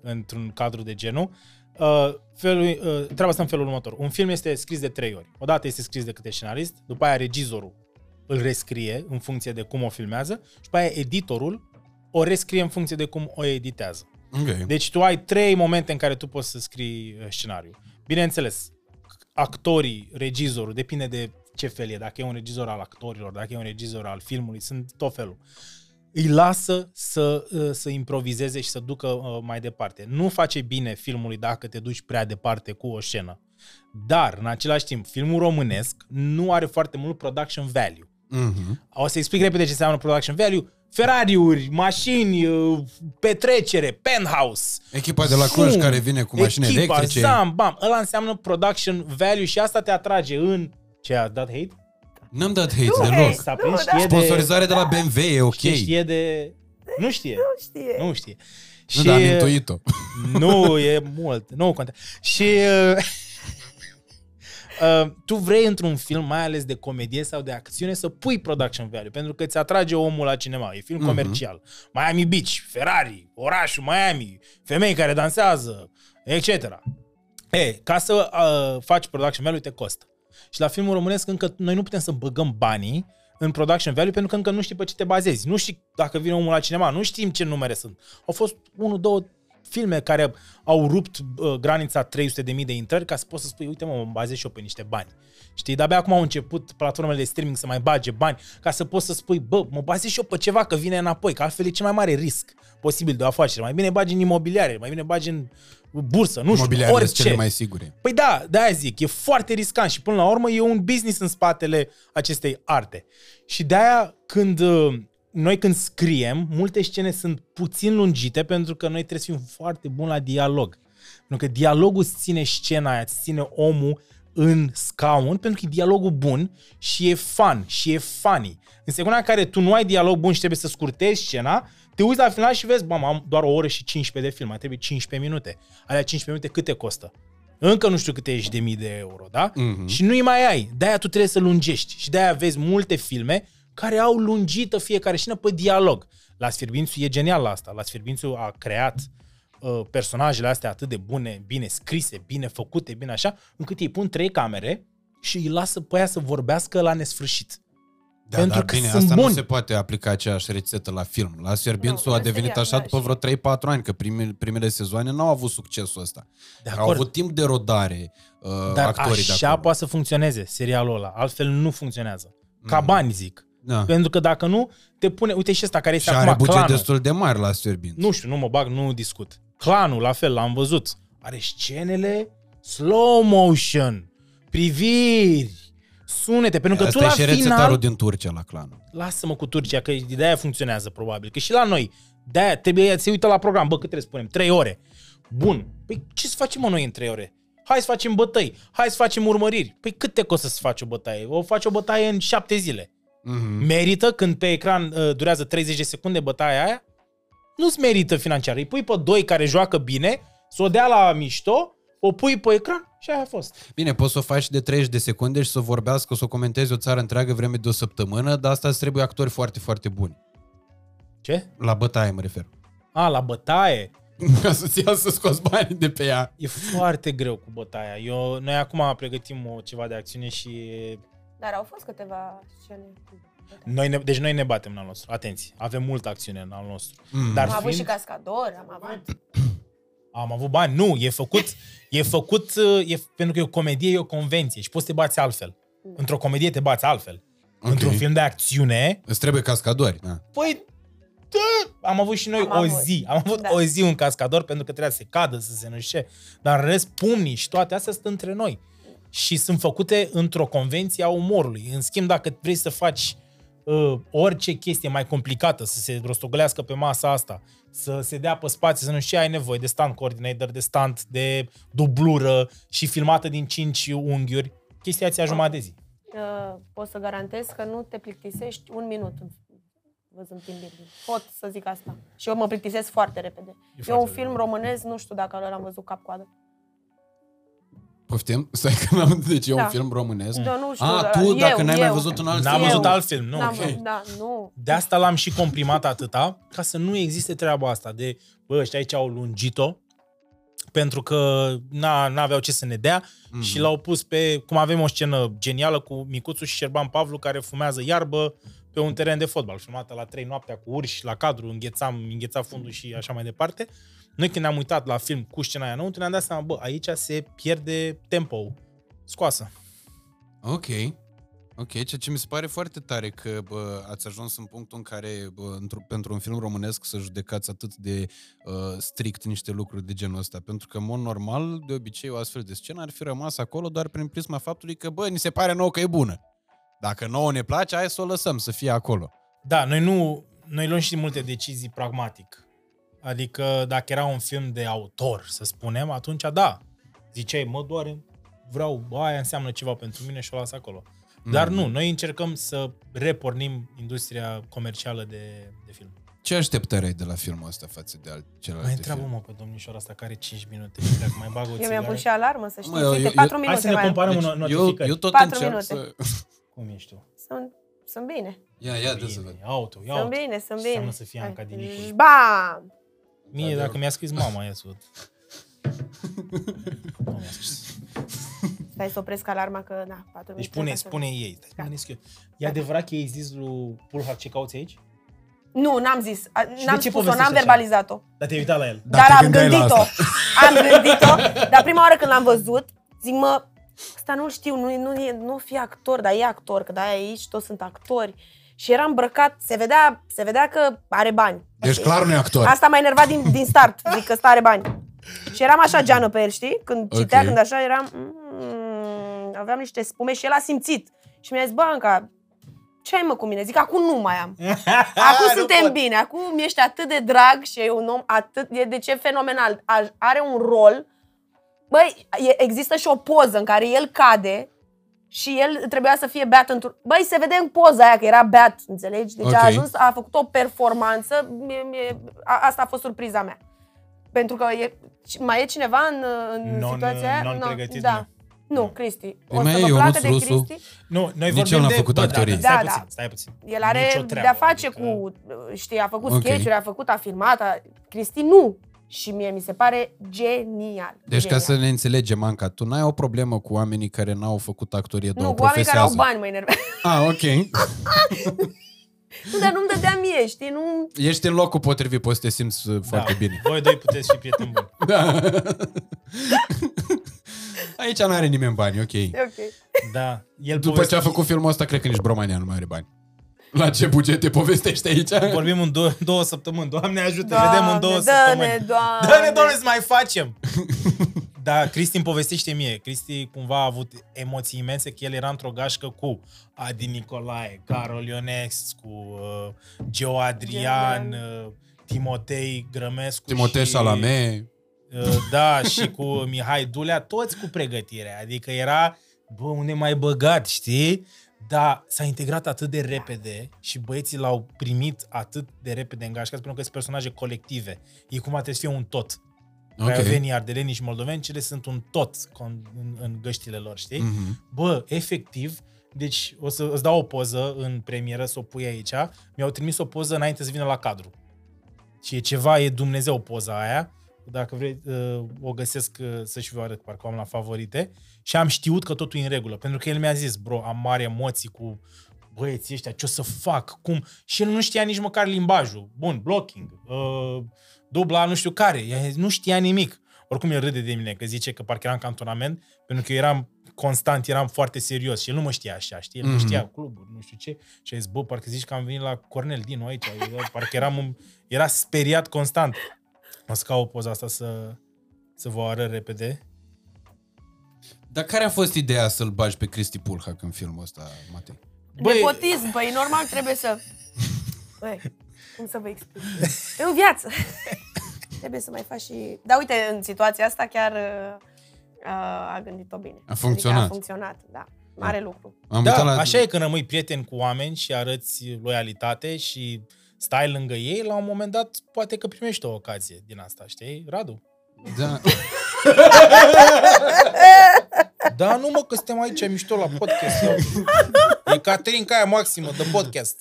[SPEAKER 2] într-un cadru de genul. Uh, felul, uh, treaba asta în felul următor. Un film este scris de trei ori. Odată este scris de câte scenarist, după aia regizorul îl rescrie în funcție de cum o filmează și după aia editorul o rescrie în funcție de cum o editează.
[SPEAKER 1] Okay.
[SPEAKER 2] Deci tu ai trei momente în care tu poți să scrii uh, scenariu. Bineînțeles, actorii, regizorul, depinde de ce fel e, dacă e un regizor al actorilor, dacă e un regizor al filmului, sunt tot felul. Îi lasă să, uh, să improvizeze și să ducă uh, mai departe. Nu face bine filmului dacă te duci prea departe cu o scenă. Dar, în același timp, filmul românesc nu are foarte mult production value.
[SPEAKER 1] Mm-hmm.
[SPEAKER 2] O să explic repede ce înseamnă production value. Ferrariuri, mașini, uh, petrecere, penthouse.
[SPEAKER 1] Echipa de la Cluj
[SPEAKER 2] Fum,
[SPEAKER 1] care vine cu mașini
[SPEAKER 2] echipa,
[SPEAKER 1] electrice.
[SPEAKER 2] Zam, bam. Ăla înseamnă production value și asta te atrage în... Ce a dat hate?
[SPEAKER 1] N-am dat hate
[SPEAKER 3] Nu,
[SPEAKER 1] deloc.
[SPEAKER 3] hate.
[SPEAKER 2] S-a
[SPEAKER 3] Nu,
[SPEAKER 2] prins,
[SPEAKER 3] da.
[SPEAKER 2] știe de...
[SPEAKER 1] Sponsorizare de la BMW, e ok.
[SPEAKER 2] Știe, știe de... Nu știe.
[SPEAKER 3] Nu știe.
[SPEAKER 2] Nu știe.
[SPEAKER 1] Nu, dar am intuit-o.
[SPEAKER 2] Nu, e mult. Nu contează. Și uh, uh, tu vrei într-un film, mai ales de comedie sau de acțiune, să pui production value, pentru că îți atrage omul la cinema. E film
[SPEAKER 1] Mhm.
[SPEAKER 2] comercial. Miami Beach, Ferrari, orașul Miami, femei care dansează, etc. E, ca să uh, faci production value te costă. Și la filmul românesc încă noi nu putem să băgăm banii în production value pentru că încă nu știi pe ce te bazezi. Nu știi dacă vine omul la cinema, nu știm ce numere sunt. Au fost unul, două filme care au rupt uh, granița 300.000 de intrări ca să poți să spui, uite mă, mă bazez și eu pe niște bani. Știi, de-abia acum au început platformele de streaming să mai bage bani ca să poți să spui, bă, mă bazez și eu pe ceva că vine înapoi, că altfel e cel mai mare risc posibil de o afacere. Mai bine bagi în imobiliare, mai bine bagi în bursă, nu știu,
[SPEAKER 1] Mobiliarele sunt
[SPEAKER 2] orice.
[SPEAKER 1] cele mai sigure.
[SPEAKER 2] Păi da, de-aia zic, e foarte riscant și până la urmă e un business în spatele acestei arte. Și de-aia când uh, noi când scriem, multe scene sunt puțin lungite pentru că noi trebuie să fim foarte buni la dialog. Pentru că dialogul îți ține scena aia, îți ține omul în scaun, pentru că e dialogul bun și e fun și e funny. În secunda în care tu nu ai dialog bun și trebuie să scurtezi scena, te uiți la final și vezi, bă, am doar o oră și 15 de film, mai trebuie 15 minute. Alea 15 minute câte costă? Încă nu știu câte ești de mii de euro, da?
[SPEAKER 1] Mhm.
[SPEAKER 2] Și nu-i mai ai. De-aia tu trebuie să lungești. Și de-aia vezi multe filme care au lungită fiecare scenă pe dialog. La Sfirbințu e genial la asta. La Sfirbințu a creat uh, personajele astea atât de bune, bine scrise, bine făcute, bine așa, încât ei pun trei camere și îi lasă pe aia să vorbească la nesfârșit.
[SPEAKER 1] Da,
[SPEAKER 2] Pentru
[SPEAKER 1] dar
[SPEAKER 2] că
[SPEAKER 1] bine,
[SPEAKER 2] sunt
[SPEAKER 1] asta
[SPEAKER 2] buni.
[SPEAKER 1] nu se poate aplica aceeași rețetă la film. La Serbințu
[SPEAKER 3] Nu,
[SPEAKER 1] a
[SPEAKER 3] la
[SPEAKER 1] devenit
[SPEAKER 3] serial,
[SPEAKER 1] așa
[SPEAKER 3] da,
[SPEAKER 1] după
[SPEAKER 3] și-
[SPEAKER 1] vreo 3-4 ani, că primele, primele sezoane n-au avut succesul ăsta.
[SPEAKER 2] De
[SPEAKER 1] Au
[SPEAKER 2] acord.
[SPEAKER 1] avut timp de rodare uh,
[SPEAKER 2] Dar
[SPEAKER 1] actorii de
[SPEAKER 2] așa
[SPEAKER 1] acolo.
[SPEAKER 2] poate să funcționeze serialul ăla. Altfel nu funcționează. Ca
[SPEAKER 1] Mm.
[SPEAKER 2] bani, zic.
[SPEAKER 1] Da.
[SPEAKER 2] Pentru că dacă nu, te pune... Uite și ăsta care
[SPEAKER 1] Și
[SPEAKER 2] este
[SPEAKER 1] are
[SPEAKER 2] acum,
[SPEAKER 1] buget
[SPEAKER 2] clanul.
[SPEAKER 1] destul de mare la Serbințu.
[SPEAKER 2] Nu știu, nu mă bag, nu discut. Clanul, la fel, l-am văzut. Are scenele slow motion, priviri, sunete, pentru că
[SPEAKER 1] Asta
[SPEAKER 2] tu
[SPEAKER 1] e
[SPEAKER 2] la
[SPEAKER 1] și rețetarul
[SPEAKER 2] final...
[SPEAKER 1] din Turcia la clanul.
[SPEAKER 2] Lasă-mă cu Turcia, că de aia funcționează probabil. Că și la noi, de aia trebuie să se uită la program. Bă, cât trebuie să spunem? 3 ore. Bun. Păi ce să facem mă noi în 3 ore? Hai să facem bătăi, hai să facem urmăriri. Păi cât te costă să faci o bătaie? O faci o bătaie în 7 zile.
[SPEAKER 1] Mm-hmm.
[SPEAKER 2] Merită când pe ecran uh, durează 30 de secunde bătaia aia? Nu-ți merită financiar. Îi pui pe doi care joacă bine, să o dea la mișto, o pui pe ecran și aia a fost.
[SPEAKER 1] Bine, poți să o faci de 30 de secunde și să vorbească, să o comentezi o țară întreagă vreme de o săptămână, dar asta îți trebuie actori foarte, foarte buni.
[SPEAKER 2] Ce?
[SPEAKER 1] La bătaie mă refer.
[SPEAKER 2] A, la bătaie.
[SPEAKER 1] Ca să-ți ia să scoți banii de pe ea.
[SPEAKER 2] E foarte greu cu bătaia. Eu, noi acum pregătim o, ceva de acțiune și
[SPEAKER 3] Dar au fost câteva scene. cu-
[SPEAKER 2] noi ne, deci noi ne batem în al nostru. Atenție, avem multă acțiune în al nostru.
[SPEAKER 1] Mm.
[SPEAKER 2] Dar
[SPEAKER 3] Am avut și
[SPEAKER 2] fiind,
[SPEAKER 3] cascadori, am avut...
[SPEAKER 2] am avut bani. Nu, e făcut, e făcut uh, e, pentru că e o comedie, e o convenție și poți să te bați altfel. Într-o comedie te bați altfel.
[SPEAKER 1] Ok.
[SPEAKER 2] Într-un film de acțiune,
[SPEAKER 1] Îți trebuie cascadori. Da.
[SPEAKER 2] Păi, da, am avut și noi
[SPEAKER 3] Am
[SPEAKER 2] o
[SPEAKER 3] avut.
[SPEAKER 2] zi. Am avut
[SPEAKER 3] Da.
[SPEAKER 2] o zi un cascador pentru că trebuia să se cadă, să se nu știu ce. Dar în rest, pumnii și toate astea sunt între noi. Și sunt făcute într-o convenție a umorului. În schimb, dacă vrei să faci uh, orice chestie mai complicată, să se rostogolească pe masa asta, să se dea pe spații, să nu știu ce, ai nevoie de stand coordinator, de stand, de dublură și filmată din cinci unghiuri, chestia ți-a jumătate de zi.
[SPEAKER 3] Uh, pot să garantez că nu te plictisești un minut văzând team building. Pot să zic asta. Și eu mă plictisesc foarte repede. E,
[SPEAKER 2] foarte
[SPEAKER 3] un
[SPEAKER 2] repede.
[SPEAKER 3] film românesc, nu știu dacă l-am văzut cap-coadă.
[SPEAKER 1] Poftim? Stai că n-am... Deci e
[SPEAKER 3] Da.
[SPEAKER 1] un film românesc.
[SPEAKER 3] Da, nu știu,
[SPEAKER 1] A,
[SPEAKER 3] dar
[SPEAKER 1] tu,
[SPEAKER 3] eu,
[SPEAKER 1] dacă n-ai mai
[SPEAKER 3] eu.
[SPEAKER 1] văzut un alt
[SPEAKER 2] N-am
[SPEAKER 1] film.
[SPEAKER 2] văzut
[SPEAKER 3] Eu.
[SPEAKER 2] alt film, nu.
[SPEAKER 3] N-am
[SPEAKER 2] ok.
[SPEAKER 3] văzut, da, nu.
[SPEAKER 2] De asta l-am și comprimat atâta, ca să nu existe treaba asta de, bă, ăștia aici au lungit-o, pentru că n-a, n-aveau ce să ne dea
[SPEAKER 1] Mhm.
[SPEAKER 2] mm-hmm. și l-au pus pe, cum avem o scenă genială cu Micuțu și Șerban Pavlu care fumează iarbă pe un teren de fotbal, filmată la 3 noaptea cu urși, la cadru, înghețam, îngheța fundul și așa mai departe. Noi când ne-am uitat la film cu scena aia înăuntru, ne-am dat seama, bă, aici se pierde tempo scoasă.
[SPEAKER 1] Ok. Ok, ceea ce mi se pare foarte tare că bă, ați ajuns în punctul în care bă, într- pentru un film românesc să judecați atât de uh, strict niște lucruri de genul ăsta. Pentru că, în mod normal, de obicei, o astfel de scenă ar fi rămas acolo doar prin prisma faptului că, bă, ni se pare nouă că e bună. Dacă nouă ne place, hai să o lăsăm să fie acolo.
[SPEAKER 2] Da, noi nu, noi luăm și multe decizii pragmatic. Adică dacă era un film de autor, să spunem, atunci da, ziceai, mă doare, vreau, bă, aia înseamnă ceva pentru mine și o las acolo. Dar
[SPEAKER 1] Mm.
[SPEAKER 2] nu, noi încercăm să repornim industria comercială de, de film.
[SPEAKER 1] Ce așteptări ai de la filmul ăsta față de alt, celelalte
[SPEAKER 2] Mai întreabă
[SPEAKER 1] filme?
[SPEAKER 2] mă pe domnișoara asta care are 5 minute și dacă mai bag o
[SPEAKER 3] Eu
[SPEAKER 2] țigară.
[SPEAKER 3] mi-am pus și alarmă, să știți.
[SPEAKER 1] Mă, eu-
[SPEAKER 3] Uite,
[SPEAKER 1] eu-
[SPEAKER 3] 4
[SPEAKER 2] Hai
[SPEAKER 3] minute
[SPEAKER 2] să ne
[SPEAKER 3] mai am.
[SPEAKER 2] comparăm
[SPEAKER 1] Deci,
[SPEAKER 2] deci,
[SPEAKER 1] eu,
[SPEAKER 2] notificări.
[SPEAKER 1] eu tot
[SPEAKER 3] Patru
[SPEAKER 1] încerc
[SPEAKER 3] minute.
[SPEAKER 1] să...
[SPEAKER 2] Cum ești tu?
[SPEAKER 3] Sunt, sunt bine.
[SPEAKER 1] Ia, ia, dă să văd.
[SPEAKER 2] Bine, auto, ia
[SPEAKER 3] Sunt
[SPEAKER 2] auto.
[SPEAKER 3] bine, sunt
[SPEAKER 2] Ce
[SPEAKER 3] bine.
[SPEAKER 2] înseamnă să fie
[SPEAKER 3] Hai.
[SPEAKER 2] Anca Dinicu?
[SPEAKER 3] Bam!
[SPEAKER 2] Mie,
[SPEAKER 1] Da,
[SPEAKER 2] dacă
[SPEAKER 1] da.
[SPEAKER 2] mi-a scris mama, ia să văd. Nu mi-a scris.
[SPEAKER 3] Stai să opresc alarma că, na, 4
[SPEAKER 2] Deci
[SPEAKER 3] minute.
[SPEAKER 2] spune,
[SPEAKER 3] ca să-
[SPEAKER 2] spune ei. Stai,
[SPEAKER 3] Da.
[SPEAKER 2] mă gândesc eu. E adevărat că ei zis lui Pulhar ce cauți aici?
[SPEAKER 3] Nu, n-am zis. A-
[SPEAKER 2] de
[SPEAKER 3] N-am
[SPEAKER 2] ce
[SPEAKER 3] spus-o,
[SPEAKER 2] povestești
[SPEAKER 3] n-am
[SPEAKER 2] așa?
[SPEAKER 3] verbalizat-o.
[SPEAKER 2] Dar te-ai uitat la el.
[SPEAKER 1] Da,
[SPEAKER 3] Dar
[SPEAKER 1] te
[SPEAKER 3] am
[SPEAKER 1] gândeai la
[SPEAKER 3] gândit-o.
[SPEAKER 1] asta.
[SPEAKER 3] Am gândit-o. Dar prima oară când l-am văzut, zic, mă, ăsta nu știu, nu, nu, e, nu fi actor, dar e actor, că de aici toți sunt actori. Și era îmbrăcat, se vedea, se vedea că are bani.
[SPEAKER 1] Deci clar nu e actor.
[SPEAKER 3] Asta m-a enervat din, din start, zic că ăsta are bani. Și eram așa geană pe el, știi? Când citea,
[SPEAKER 1] Ok.
[SPEAKER 3] când așa eram... Mm, aveam niște spume și el a simțit. Și mi-a zis, Banca, ce ai mă cu mine? Zic, acum nu mai am. Acum
[SPEAKER 2] Nu
[SPEAKER 3] suntem
[SPEAKER 2] pot.
[SPEAKER 3] bine, acum ești atât de drag și e un om atât, e de ce fenomenal. A- Are un rol, băi, e, există și o poză în care el cade și el trebuia să fie beat într Băi, se vede în poza aia că era beat, înțelegi? Deci
[SPEAKER 1] Ok.
[SPEAKER 3] a ajuns, a făcut o performanță, mie, mie, a, asta a fost surpriza mea. Pentru că e, mai e cineva în, în
[SPEAKER 2] Non-
[SPEAKER 3] situația aia?
[SPEAKER 2] non-pregătit,
[SPEAKER 3] Da. Nu, Cristi. O
[SPEAKER 1] mai
[SPEAKER 3] să
[SPEAKER 1] e
[SPEAKER 3] vă
[SPEAKER 1] Ionuț
[SPEAKER 3] placă de
[SPEAKER 1] Rusu.
[SPEAKER 3] Cristi.
[SPEAKER 2] Nu, noi
[SPEAKER 1] Nici
[SPEAKER 2] vorbim
[SPEAKER 1] el n-a
[SPEAKER 2] de...
[SPEAKER 1] făcut
[SPEAKER 2] Bă,
[SPEAKER 1] actorie.
[SPEAKER 2] Da, da, stai
[SPEAKER 3] Da,
[SPEAKER 2] puțin,
[SPEAKER 3] da.
[SPEAKER 2] stai puțin.
[SPEAKER 3] El are
[SPEAKER 2] Nicio treabă,
[SPEAKER 3] de-a face
[SPEAKER 2] adică-
[SPEAKER 3] cu, știi, a făcut
[SPEAKER 1] Ok.
[SPEAKER 3] sketch-uri, a făcut, a filmat, a... Cristi nu. Și mie mi se pare genial.
[SPEAKER 1] Deci
[SPEAKER 3] genial.
[SPEAKER 1] ca să ne înțelegem, Anca, tu n-ai o problemă cu oamenii care n-au făcut actorie, dar
[SPEAKER 3] Nu,
[SPEAKER 1] o
[SPEAKER 3] cu oamenii care au
[SPEAKER 1] profesează.
[SPEAKER 3] bani mă enervează.
[SPEAKER 1] Ah, ok.
[SPEAKER 3] Nu, dar nu-mi dădea mie, știi? Nu...
[SPEAKER 1] Ești în locul potrivit, poți să te simți uh, foarte bine.
[SPEAKER 2] Voi doi puteți fi prieteni buni.
[SPEAKER 1] Da. Aici nu are nimeni bani, ok.
[SPEAKER 3] E ok.
[SPEAKER 2] Da. El
[SPEAKER 1] După
[SPEAKER 2] poveste-
[SPEAKER 1] ce a făcut filmul ăsta, cred că nici Bromania nu mai are bani. La ce buget te povestește aici?
[SPEAKER 2] Vorbim în două, două săptămâni. Doamne ajută,
[SPEAKER 3] Doamne,
[SPEAKER 2] vedem în două
[SPEAKER 3] dă-ne,
[SPEAKER 2] săptămâni.
[SPEAKER 3] Doamne.
[SPEAKER 2] Dă-ne, Doamne, să mai facem! Da, Cristi îmi povestește mie. Cristi cumva a avut emoții imense că el era într-o gașcă cu Adi Nicolae, Carol Ionescu, uh, Geo Adrian,
[SPEAKER 3] Adrian.
[SPEAKER 2] uh, Timotei Grămescu
[SPEAKER 1] Timotei
[SPEAKER 2] și,
[SPEAKER 1] Salame.
[SPEAKER 2] uh, Da, și cu Mihai Dulea, toți cu pregătire. Adică era, bă, unde mai băgat, știi? Dar s-a integrat atât de repede și băieții l-au primit atât de repede în gașcă, pentru că sunt personaje colective. Ei cumva trebuie să fie un tot.
[SPEAKER 1] Ok.
[SPEAKER 2] Craiovenii, ardelenii și moldoveni, cele sunt un tot con- în, în găștile lor, știi?
[SPEAKER 1] Mhm.
[SPEAKER 2] Bă, efectiv, deci o să îți dau o poză în premieră să o pui aici. Mi-au trimis o poză înainte să vină la cadru. Și e ceva, e Dumnezeu poza aia. Dacă vrei, uh, o găsesc uh, să-și vă arăt, parcă o am la favorite. Și am știut că totul e în regulă. Pentru că el mi-a zis, bro, am mari emoții cu băieții ăștia, ce o să fac, cum. Și el nu știa nici măcar limbajul. Bun, blocking, uh, dubla nu știu care. El nu știa nimic. Oricum el râde de mine, că zice că parcă eram în cantonament, pentru că eu eram constant, eram foarte serios și el nu mă știa așa, știi? El nu
[SPEAKER 1] Mhm.
[SPEAKER 2] știa cluburi, nu știu ce. Și a zis, bă, parcă zici că am venit la Cornel Dinu aici. Eu, parcă eram, în- era speriat constant. O să caut poza asta să, să vă o arăt repede.
[SPEAKER 1] Dar care a fost ideea să-l bagi pe Cristi Pulhac în filmul ăsta, Matei?
[SPEAKER 2] Băi-
[SPEAKER 3] Nepotism, băi, normal trebuie să... Băi, cum să vă explic? În viață. trebuie să mai faci și... Dar uite, în situația asta chiar uh, a gândit-o bine.
[SPEAKER 1] A funcționat.
[SPEAKER 3] Adică a funcționat, da. Mare lucru.
[SPEAKER 1] Am
[SPEAKER 2] Da,
[SPEAKER 1] uitat la...
[SPEAKER 2] așa e când rămâi prieten cu oameni și arăți loialitate și stai lângă ei, la un moment dat poate că primești o ocazie din asta, știi? Radu.
[SPEAKER 1] Da.
[SPEAKER 2] Da, nu mă, că suntem aici mișto la podcast. E Caterinca aia maximă de podcast.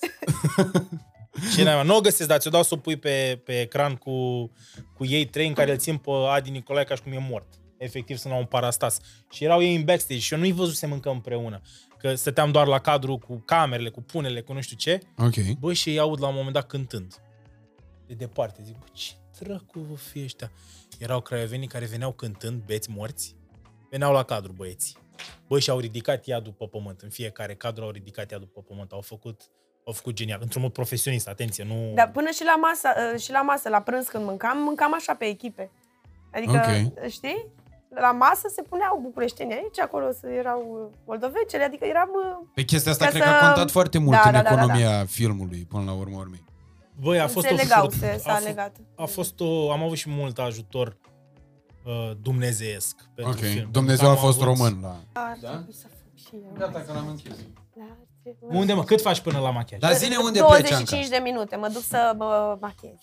[SPEAKER 2] Și n nu o găsesc, dar ți-o dau să o pui pe, pe ecran cu, cu ei trei în care îl țin pe Adi Nicolae ca și cum e mort. Efectiv sunt la un parastas. Și erau ei în backstage și eu nu-i văzusem încă împreună. Că stăteam doar la cadru cu camerele, cu punele, cu nu știu ce.
[SPEAKER 1] Ok.
[SPEAKER 2] Bă, și îi aud la un moment dat cântând. De departe. Zic, bă, ce dracu vă fi ăștia? Erau craiovenii care veneau cântând, beți morți. Veneau la cadru, băieții. Bă, și au ridicat iadul pe pământ. În fiecare cadru au ridicat iadul pe pământ. Au făcut, au făcut genial. Într-un mod profesionist, atenție, nu...
[SPEAKER 3] Dar până și la masă, uh, și la masă, la prânz când mâncam, mâncam așa pe echipe. Adică,
[SPEAKER 1] Ok.
[SPEAKER 3] știi? La masă se puneau bucureștenii aici, acolo să erau uh, moldovecele, adică eram... uh,
[SPEAKER 1] Pe chestia asta
[SPEAKER 3] Ca
[SPEAKER 1] cred
[SPEAKER 3] să-
[SPEAKER 1] că a contat foarte mult
[SPEAKER 3] Da,
[SPEAKER 1] în
[SPEAKER 3] da, da, da, da.
[SPEAKER 1] economia filmului, până la urmă urmei.
[SPEAKER 2] Băi, a fost
[SPEAKER 3] se
[SPEAKER 2] o
[SPEAKER 3] legau,
[SPEAKER 2] furt-
[SPEAKER 3] se, s-a
[SPEAKER 2] a, f-
[SPEAKER 3] legat.
[SPEAKER 2] a fost o... Am avut și mult ajutor uh, dumnezeiesc pentru
[SPEAKER 1] Ok.
[SPEAKER 2] film.
[SPEAKER 1] Dumnezeu a
[SPEAKER 2] Am
[SPEAKER 1] fost
[SPEAKER 2] avut-
[SPEAKER 1] român la...
[SPEAKER 3] Ar
[SPEAKER 1] Da?
[SPEAKER 3] trebui să fac și eu.
[SPEAKER 1] că l-am închis.
[SPEAKER 3] Da, ar trebui.
[SPEAKER 2] Unde, mă? Cât faci până la machiaj?
[SPEAKER 1] Dar zine unde pleci,
[SPEAKER 3] 25
[SPEAKER 1] Anca.
[SPEAKER 3] de minute, mă duc să mă machez.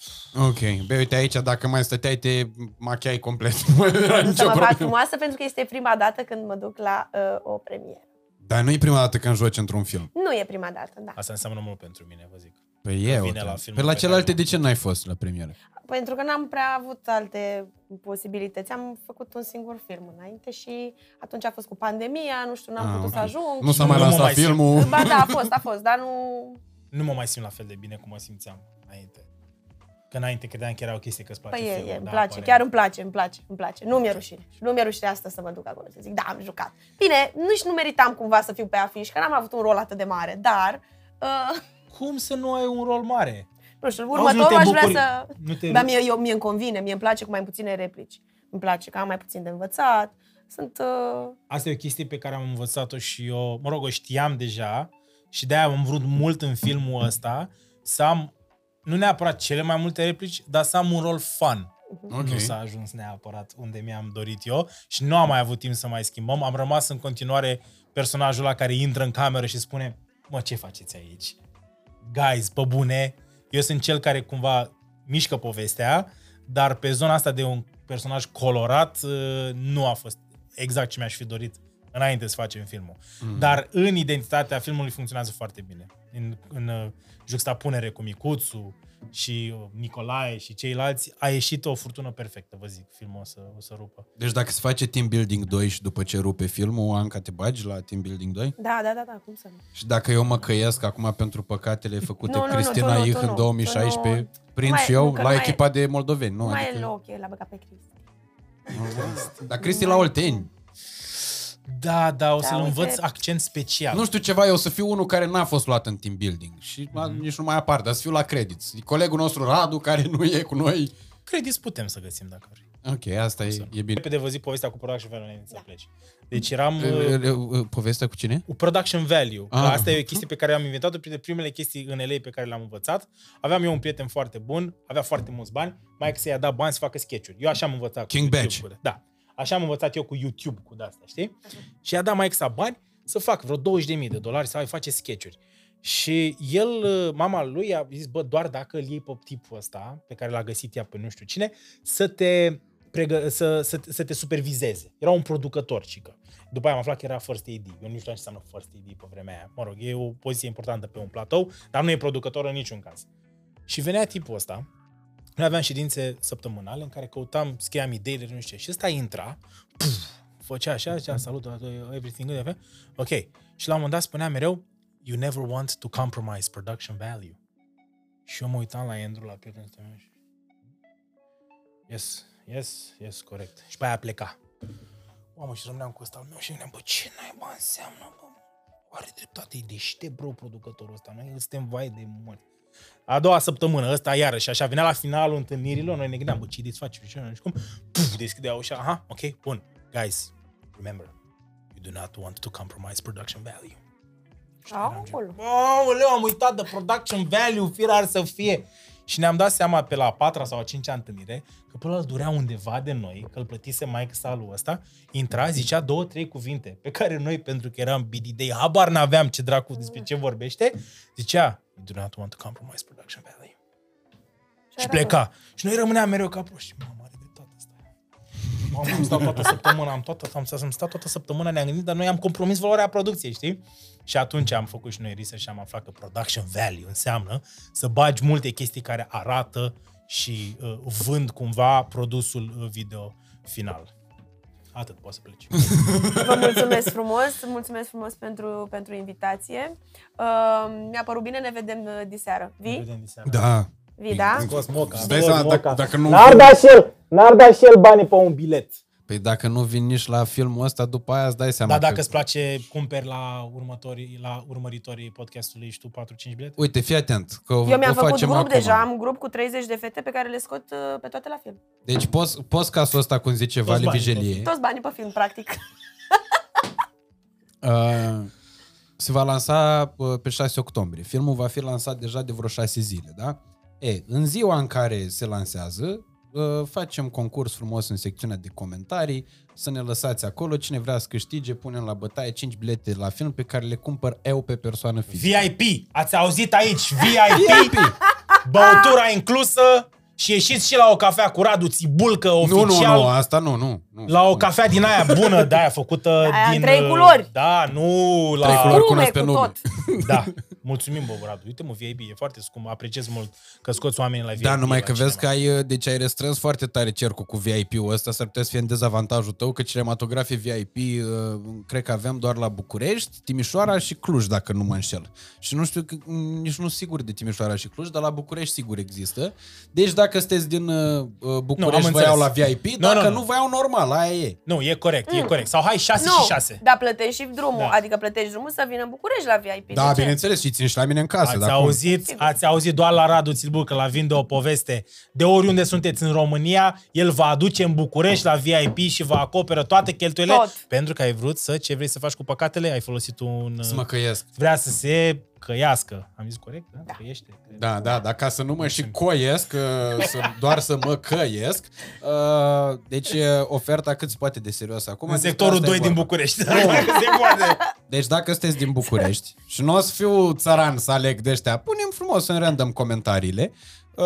[SPEAKER 1] Ok. Băi, uite aici, dacă mai stăteai, te machiai complet. Nu era
[SPEAKER 3] Să
[SPEAKER 1] nicio
[SPEAKER 3] mă fac
[SPEAKER 1] problemă.
[SPEAKER 3] frumoasă pentru că este prima dată când mă duc la uh, o premieră.
[SPEAKER 1] Dar nu e prima dată când joci într-un film.
[SPEAKER 3] Nu e prima dată, da.
[SPEAKER 2] Asta înseamnă mult pentru mine, vă zic.
[SPEAKER 1] Păi e,
[SPEAKER 2] Vine
[SPEAKER 1] uite.
[SPEAKER 2] la
[SPEAKER 1] Pe
[SPEAKER 2] filmul
[SPEAKER 1] la
[SPEAKER 2] pe
[SPEAKER 1] celelalte
[SPEAKER 2] care
[SPEAKER 1] de ce n-ai fost la premieră?
[SPEAKER 3] Pentru că n-am prea avut alte posibilități. Am făcut un singur film înainte și atunci a fost cu pandemia, nu știu, n-am
[SPEAKER 1] Ah,
[SPEAKER 3] putut
[SPEAKER 1] ok.
[SPEAKER 3] să ajung.
[SPEAKER 1] Nu s-a
[SPEAKER 2] Nu
[SPEAKER 1] mai
[SPEAKER 2] mă
[SPEAKER 1] lansat
[SPEAKER 2] mai simt.
[SPEAKER 1] filmul.
[SPEAKER 3] Ba da, a fost, a fost, dar nu...
[SPEAKER 2] Nu mă mai simt la fel de bine cum mă simțeam înainte. Că înainte credeam că era o chestie că îți place
[SPEAKER 3] Păi e,
[SPEAKER 2] filmul.
[SPEAKER 3] e, îmi
[SPEAKER 2] da,
[SPEAKER 3] place,
[SPEAKER 2] aparent.
[SPEAKER 3] chiar îmi place, îmi place, îmi place. Nu mi-e rușine. Și nu mi-e rușine asta să mă duc acolo să zic, da, am jucat. Bine, nici nu meritam cumva să fiu pe afiș, că n-am avut un rol atât de mare, dar... Uh,
[SPEAKER 2] Cum să nu ai un rol mare?
[SPEAKER 3] nu știu,
[SPEAKER 2] Auzi,
[SPEAKER 3] următorul
[SPEAKER 2] nu te
[SPEAKER 3] aș vrea
[SPEAKER 2] bucuri-
[SPEAKER 3] să...
[SPEAKER 2] Nu te
[SPEAKER 3] Dar mie, eu, mie îmi convine, mie îmi place cu mai puține replici. Îmi place că am mai puțin de învățat. Sunt... Uh,
[SPEAKER 2] Asta e o chestie pe care am învățat-o și eu, mă rog, o știam deja și de-aia am vrut mult în filmul ăsta să am, nu neapărat cele mai multe replici, dar să am un rol fun.
[SPEAKER 1] Ok.
[SPEAKER 2] Nu s-a ajuns neapărat unde mi-am dorit eu și nu am mai avut timp să mai schimbăm. Am rămas în continuare personajul ăla care intră în cameră și spune mă, ce faceți aici? Guys, pe bune, eu sunt cel care cumva mișcă povestea, dar pe zona asta de un personaj colorat uh, nu a fost exact ce mi-aș fi dorit înainte să facem filmul. Mm. Dar în identitatea filmului funcționează foarte bine. În, în uh, juxtapunere cu Micuțu și uh, Nicolae și ceilalți, a ieșit o furtună perfectă, vă zic, filmul o să, o să rupă.
[SPEAKER 1] Deci dacă se face Team Building 2 și după ce rupe filmul, Anca te bagi la Team Building 2?
[SPEAKER 3] Da, da, da, da, cum să nu.
[SPEAKER 1] Și dacă eu mă căiesc acum pentru păcatele făcute
[SPEAKER 3] Nu, nu, nu,
[SPEAKER 1] Cristina
[SPEAKER 3] tu nu,
[SPEAKER 1] Ih
[SPEAKER 3] tu
[SPEAKER 1] în
[SPEAKER 3] nu,
[SPEAKER 1] 2016,
[SPEAKER 3] tu nu.
[SPEAKER 1] prind
[SPEAKER 3] Nu
[SPEAKER 1] și
[SPEAKER 3] mai-
[SPEAKER 1] eu
[SPEAKER 3] încă
[SPEAKER 1] la
[SPEAKER 3] nu mai-
[SPEAKER 1] echipa de moldoveni, nu?
[SPEAKER 3] Nu mai e
[SPEAKER 1] Adică,
[SPEAKER 3] loc, el l-a băgat pe Cristi.
[SPEAKER 1] dar Cristi la Olteni.
[SPEAKER 2] Da, da, o
[SPEAKER 3] Da,
[SPEAKER 2] să-l
[SPEAKER 3] uite.
[SPEAKER 2] învăț accent special.
[SPEAKER 1] Nu știu ceva, eu o să fiu unul care n-a fost luat în team building și mm-hmm. nici nu mai apar, dar să fiu la credits. E colegul nostru Radu, care nu e cu noi.
[SPEAKER 2] Credit putem să găsim dacă vrei.
[SPEAKER 1] Ok, asta e, e bine.
[SPEAKER 2] Repede vă zic povestea cu Production Value înainte să pleci. Deci eram...
[SPEAKER 1] E,
[SPEAKER 2] uh,
[SPEAKER 1] e, e, Povestea cu cine?
[SPEAKER 2] cu production value.
[SPEAKER 1] Ah.
[SPEAKER 2] Ah. Asta e o chestie pe care am inventat-o printre primele chestii în LA pe care le-am învățat. Aveam eu un prieten foarte bun, avea foarte mulți bani, mai că să-i dat bani să facă sketch-uri. Eu așa am învățat
[SPEAKER 1] King
[SPEAKER 2] cu
[SPEAKER 1] Badge.
[SPEAKER 2] YouTube. Cu, da. Așa am învățat eu cu YouTube, cu de-asta, știi? Și i-a dat mai sa bani să fac vreo 20.000 de dolari să face sketch-uri. Și el, mama lui, a zis, bă, doar dacă îl iei pe tipul ăsta, pe care l-a găsit ea pe nu știu cine, să te, pregă- să, să, să te supervizeze. Era un producător, cică. După aia am aflat că era first AD. Eu nu știam ce înseamnă first AD pe vremea aia. Mă rog, e o poziție importantă pe un platou, dar nu e producător în niciun caz. Și venea tipul ăsta, noi aveam ședințe săptămânale în care căutam, scriam ideile, nu știu ce. Și ăsta intra, puf, făcea așa, zicea, salut, everything good, okay? ok. Și la un moment dat spunea mereu, you never want to compromise production value. Și eu mă uitam la Andrew, la prietenul ăsta meu și... Yes, yes, yes, corect. Și pe aia pleca. Mamă, și rămâneam cu ăsta al meu și gândeam, bă, ce naiba înseamnă, bă? Are dreptate, e deștept, bro, producătorul ăsta. Noi suntem vai de mult. A doua săptămână, ăsta iarăși, așa, venea la finalul întâlnirilor, noi ne gândeam, bă, ce ideți face? Și și cum, puf, deschidea ușa, aha, ok, bun. Guys, remember, you do not want to compromise production value. Și noi eram gen,
[SPEAKER 3] Aoleu.
[SPEAKER 2] Aoleu, am uitat de production value, firar să fie. Și ne-am dat seama pe la a patra sau a cincea întâlnire că până îl durea undeva de noi, că îl plătise Mike salul ăsta, intra, zicea două, trei cuvinte pe care noi, pentru că eram BD habar n-aveam ce dracu despre ce vorbește, zicea, you do not want to compromise production value. Și
[SPEAKER 3] era
[SPEAKER 2] pleca. Și noi rămâneam mereu ca proști. Mamă, are dreptate asta. Mamă, am stat toată săptămâna, am, toată, am, stat, am stat toată săptămâna, ne-am gândit, dar noi am compromis valoarea producției, știi? Și atunci am făcut și noi research și am aflat că production value înseamnă să bagi multe chestii care arată și uh, vând cumva produsul uh, video final. Atât, poți să pleci.
[SPEAKER 3] Vă mulțumesc frumos, mulțumesc frumos pentru, pentru invitație. Uh, mi-a părut bine, ne vedem uh, diseară.
[SPEAKER 2] Ne
[SPEAKER 3] Vii?
[SPEAKER 2] vedem diseară.
[SPEAKER 1] Da.
[SPEAKER 3] Vii, da?
[SPEAKER 2] Scos moca.
[SPEAKER 1] Îți dai
[SPEAKER 2] scos
[SPEAKER 1] seama, dacă,
[SPEAKER 2] moca.
[SPEAKER 1] dacă nu...
[SPEAKER 2] N-ar da și el, n-ar da și el banii pe un bilet.
[SPEAKER 1] Păi dacă nu vin nici la filmul ăsta, după aia îți dai seama
[SPEAKER 2] Dar dacă
[SPEAKER 1] că...
[SPEAKER 2] îți place, cumperi la, următorii, la urmăritorii podcastului și tu 4-5 bilete?
[SPEAKER 1] Uite, fii atent, că
[SPEAKER 3] Eu
[SPEAKER 1] o
[SPEAKER 3] mi-am făcut
[SPEAKER 1] facem
[SPEAKER 3] grup
[SPEAKER 1] acum.
[SPEAKER 3] deja, am grup cu 30 de fete pe care le scot uh, pe toate la film.
[SPEAKER 1] Deci post, postcasul ăsta, cum zice
[SPEAKER 2] Toți
[SPEAKER 1] Vali
[SPEAKER 2] banii,
[SPEAKER 1] Vigelie,
[SPEAKER 3] Toți banii pe film, practic.
[SPEAKER 1] uh, se va lansa uh, pe 6 octombrie. Filmul va fi lansat deja de vreo 6 zile, da? E, în ziua în care se lansează, uh, facem concurs frumos în secțiunea de comentarii, să ne lăsați acolo, cine vrea să câștige, punem la bătaie 5 bilete la film pe care le cumpăr eu pe persoană fizică.
[SPEAKER 2] VIP! Ați auzit aici? VIP! Băutura inclusă și ieșiți și la o cafea cu Radu Țibulcă
[SPEAKER 1] Nu,
[SPEAKER 2] oficial.
[SPEAKER 1] nu, nu, asta nu, nu. nu
[SPEAKER 2] La o
[SPEAKER 1] nu.
[SPEAKER 2] cafea din aia bună, de aia făcută
[SPEAKER 3] Aia în
[SPEAKER 2] din...
[SPEAKER 3] trei
[SPEAKER 2] uh,
[SPEAKER 3] culori.
[SPEAKER 2] Da, nu la...
[SPEAKER 1] Trei culori.
[SPEAKER 3] Lume
[SPEAKER 1] cunosc pe
[SPEAKER 3] cu
[SPEAKER 1] nume.
[SPEAKER 3] tot.
[SPEAKER 2] Da. Mulțumim, bă, Radu. Uite-mă, VIP, e foarte scump. Apreciez mult că scoți oamenii la VIP.
[SPEAKER 1] Da, numai
[SPEAKER 2] la
[SPEAKER 1] că vezi că
[SPEAKER 2] cinema.
[SPEAKER 1] ai, uh, deci ai restrâns foarte tare cercul cu VIP-ul ăsta, s-ar putea să fie în dezavantajul tău, că cinematografie VIP uh, cred că avem doar la București, Timișoara și Cluj, dacă nu mă înșel. Și nu știu, că- m, nici nu sigur de Timișoara și Cluj, dar la București sigur există. Deci dacă sunteți din uh, uh, București,
[SPEAKER 2] am
[SPEAKER 1] vă iau la
[SPEAKER 2] înțeles.
[SPEAKER 1] VIP,
[SPEAKER 2] Nu,
[SPEAKER 1] dacă
[SPEAKER 2] nu,
[SPEAKER 1] nu,
[SPEAKER 2] nu.
[SPEAKER 1] vă iau normal, aia e.
[SPEAKER 2] Nu, e corect, e corect. Sau hai 6
[SPEAKER 3] Nu,
[SPEAKER 2] și 6.
[SPEAKER 3] dar plătești și drumul.
[SPEAKER 2] Da.
[SPEAKER 3] Adică plătești drumul să vină în București la VIP.
[SPEAKER 1] Da,
[SPEAKER 3] de ce?
[SPEAKER 1] bineînțeles, și țin și la mine în casă.
[SPEAKER 2] Ați
[SPEAKER 1] dar cum?
[SPEAKER 2] auzit,
[SPEAKER 3] Sigur.
[SPEAKER 2] ați auzit doar la Radu Țilbu că la vinde o poveste. De oriunde sunteți în România, el va aduce în București la VIP și va acoperă toate cheltuielile.
[SPEAKER 3] Tot.
[SPEAKER 2] Pentru că ai vrut să, ce vrei să faci cu păcatele, ai folosit un...
[SPEAKER 1] Să mă căiesc.
[SPEAKER 2] Vrea să se căiască. Am zis corect? Da? da. Căiește.
[SPEAKER 1] Da, da, dar ca să nu mă și coiesc, uh, să, doar să mă căiesc, uh, deci uh, oferta cât se poate de serioasă acum.
[SPEAKER 2] În
[SPEAKER 1] despre
[SPEAKER 2] sectorul
[SPEAKER 1] asta e
[SPEAKER 2] 2 din
[SPEAKER 1] vorba.
[SPEAKER 2] București. Dacă se poate.
[SPEAKER 1] Deci dacă sunteți din București și nu o să fiu țăran să aleg de ăștia, punem frumos în random comentariile, uh,